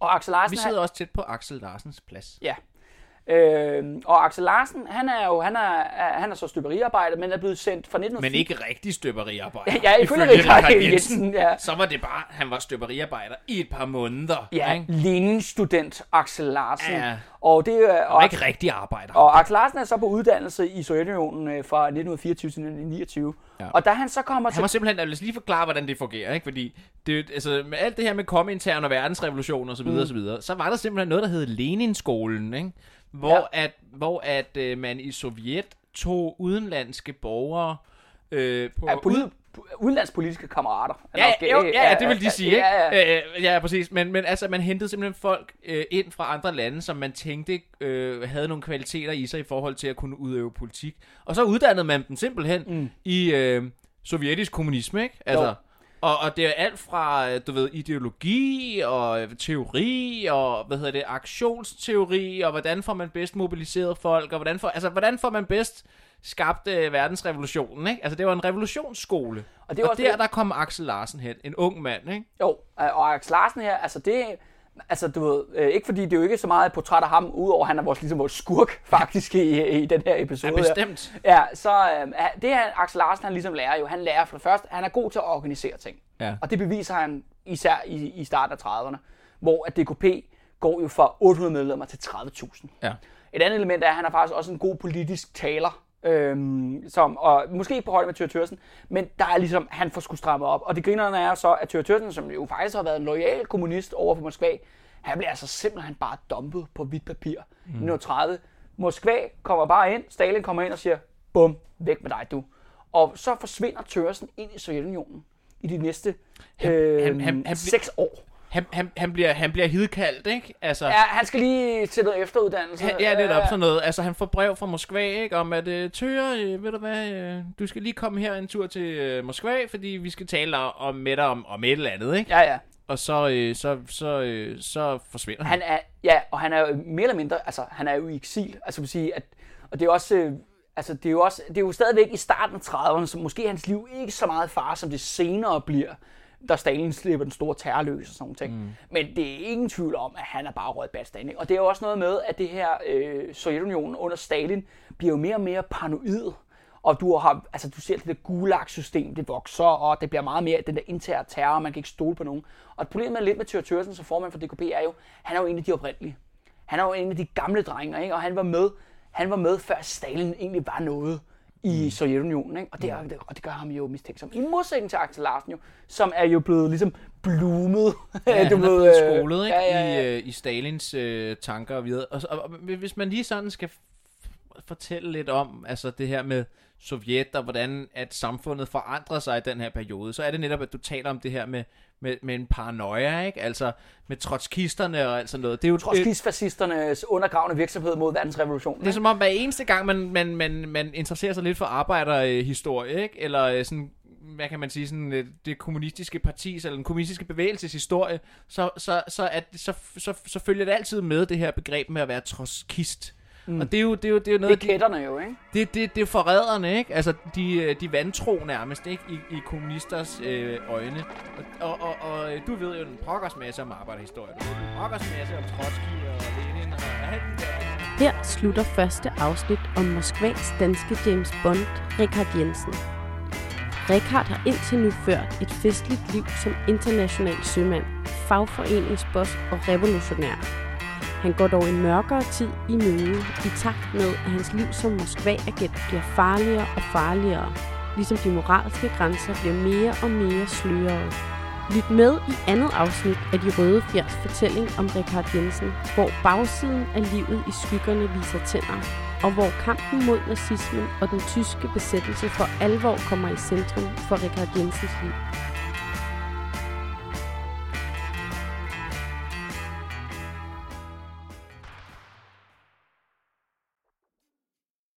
Og Axel Larsen, Vi sidder også tæt på Axel Larsens plads. Ja. Øh, og Axel Larsen, han er jo han er, han er så støberiarbejder, men er blevet sendt fra 1904. Men ikke rigtig støberiarbejder. Ja, ifølge Ifølge Richard Richard Jensen, ja. Så var det bare, han var støberiarbejder i et par måneder. Ja, ikke? linjenstudent Axel Larsen. Ja. Og, det, er- Han og, var ikke rigtig arbejder. og Axel Larsen er så på uddannelse i Sovjetunionen øh, fra 1924 til 1929. Ja. Og da han så kommer Han til... var simpelthen, lad os lige forklare, hvordan det fungerer, ikke? Fordi det, altså, med alt det her med komintern og verdensrevolution og så videre, mm. så videre, så var der simpelthen noget, der hed Leninskolen, ikke? Hvor, Ja. at, hvor at øh, man i Sovjet tog udenlandske borgere øh, på... Ja, poli- udenlandspolitiske kammerater. er Ja, nok, jo, øh, ja, det vil de sige, ikke? Ja, ja. Øh, ja, præcis. Men, men altså, man hentede simpelthen folk øh, ind fra andre lande, som man tænkte øh, havde nogle kvaliteter i sig i forhold til at kunne udøve politik. Og så uddannede man dem simpelthen mm. i øh, sovjetisk kommunisme, ikke? Altså, Jo. Og, og det er alt fra, øh, du ved, ideologi og øh, teori og, hvad hedder det, aktionsteori, og hvordan får man bedst mobiliseret folk, og hvordan får, altså, hvordan får man bedst skabt øh, verdensrevolutionen, ikke? Altså, det var en revolutionsskole. Og det var og der, det- der kom Axel Larsen hen, en ung mand, ikke? Jo, og Axel Larsen her, altså det... Altså, du ved, øh, ikke fordi det er jo ikke så meget et portræt af ham, udover han er vores, ligesom vores skurk, faktisk, i, i den her episode. Ja, her. bestemt. Ja, så øh, det her Axel Larsen, han ligesom lærer jo, han lærer for det første, han er god til at organisere ting. Ja. Og det beviser han især i, i starten af 30'erne, hvor at DKP går jo fra 800 medlemmer til 30.000. Ja. Et andet element er, at han er faktisk også en god politisk taler. Øhm, som, og måske ikke på højde med Thyre Thørsen, men der er ligesom, han får skulle stramme op. Og det grinerne er så, at Thyre Thørsen, som jo faktisk har været en lojal kommunist over for Moskva, han bliver altså simpelthen bare dumpet på hvidt papir. Mm. I 1930. Moskva kommer bare ind, Stalin kommer ind og siger, bum, væk med dig du. Og så forsvinder Thørsen ind i Sovjetunionen i de næste øh, han- han- han bli- seks år. Han, han, han, bliver, han bliver hidkaldt, ikke? Altså, Ja, han skal lige til noget efteruddannelse. han, ja, det er sådan noget. Altså, han får brev fra Moskva, ikke? Om at, øh, Tøre, øh, ved du hvad, øh, du skal lige komme her en tur til øh, Moskva, fordi vi skal tale om, med dig om, om et eller andet, ikke? Ja, ja. Og så, øh, så, så, øh, så forsvinder han. Han er, ja, og han er jo mere eller mindre, altså han er jo i eksil, altså vil sige, at, og det er også, øh, altså det er jo også, det er jo stadigvæk i starten af 30'erne, så måske hans liv ikke så meget far, som det senere bliver, da Stalin slipper den store terrorløs og sådan nogle ting. Mm. Men det er ingen tvivl om, at han er bare røget badstand. ikke? Og det er jo også noget med, at det her øh, Sovjetunionen under Stalin bliver jo mere og mere paranoid. Og du har, altså du ser det der gulag-system, det vokser, og det bliver meget mere den der interne terror, man kan ikke stole på nogen. Og problemet er lidt med Thyre Thørsen, som formand for DKP, er jo, han er jo en af de oprindelige. Han er jo en af de gamle drenger, ikke? og han var med, han var med før Stalin egentlig var noget i Sovjetunionen, ikke? Og, det, er, og det gør ham jo mistænksom. I modsætning til Axel Larsen jo, som er jo blevet ligesom blumet. Ja, han er ved, blevet øh, skolet ikke? Ja, ja, ja. I, øh, i Stalins øh, tanker og videre. Og, og, og hvis man lige sådan skal fortælle lidt om altså det her med Sovjet og hvordan at samfundet forandrer sig i den her periode, så er det netop, at du taler om det her med, med, med en paranoia, ikke? Altså med trotskisterne og alt sådan noget. Det er jo Trotskyst-fascisternes undergravende virksomhed mod verdensrevolutionen. det er som om, hver eneste gang, man, man, man, man interesserer sig lidt for arbejderhistorie, ikke? eller øh, sådan, hvad kan man sige, sådan, øh, det kommunistiske partis, eller den kommunistiske bevægelses historie, så, så, så, at, så, så, så følger det altid med det her begreb med at være trotskist. Mm. Og det er jo, det er jo, det er jo det er noget, de, kætterne jo, ikke? det, det, det er forræderne, ikke? Altså, de, øh, de vantro nærmest, ikke? I, i kommunisters øh, øjne. Og, og, og, og øh, du ved jo en pokkers masse om arbejderhistorie. Du ved en pokkers masse om Trotsky og Lenin og alt det der. Her slutter første afsnit om Moskvas danske James Bond, Richard Jensen. Richard har indtil nu ført et festligt liv som international sømand, fagforeningsboss og revolutionær. Han går dog en mørkere tid i møde i takt med, at hans liv som Moskva-agent bliver farligere og farligere, ligesom de moralske grænser bliver mere og mere slørede. Lyt med i andet afsnit af De Røde Fjers fortælling om Richard Jensen, hvor bagsiden af livet i skyggerne viser tænder, og hvor kampen mod nazismen og den tyske besættelse for alvor kommer i centrum for Richard Jensens liv.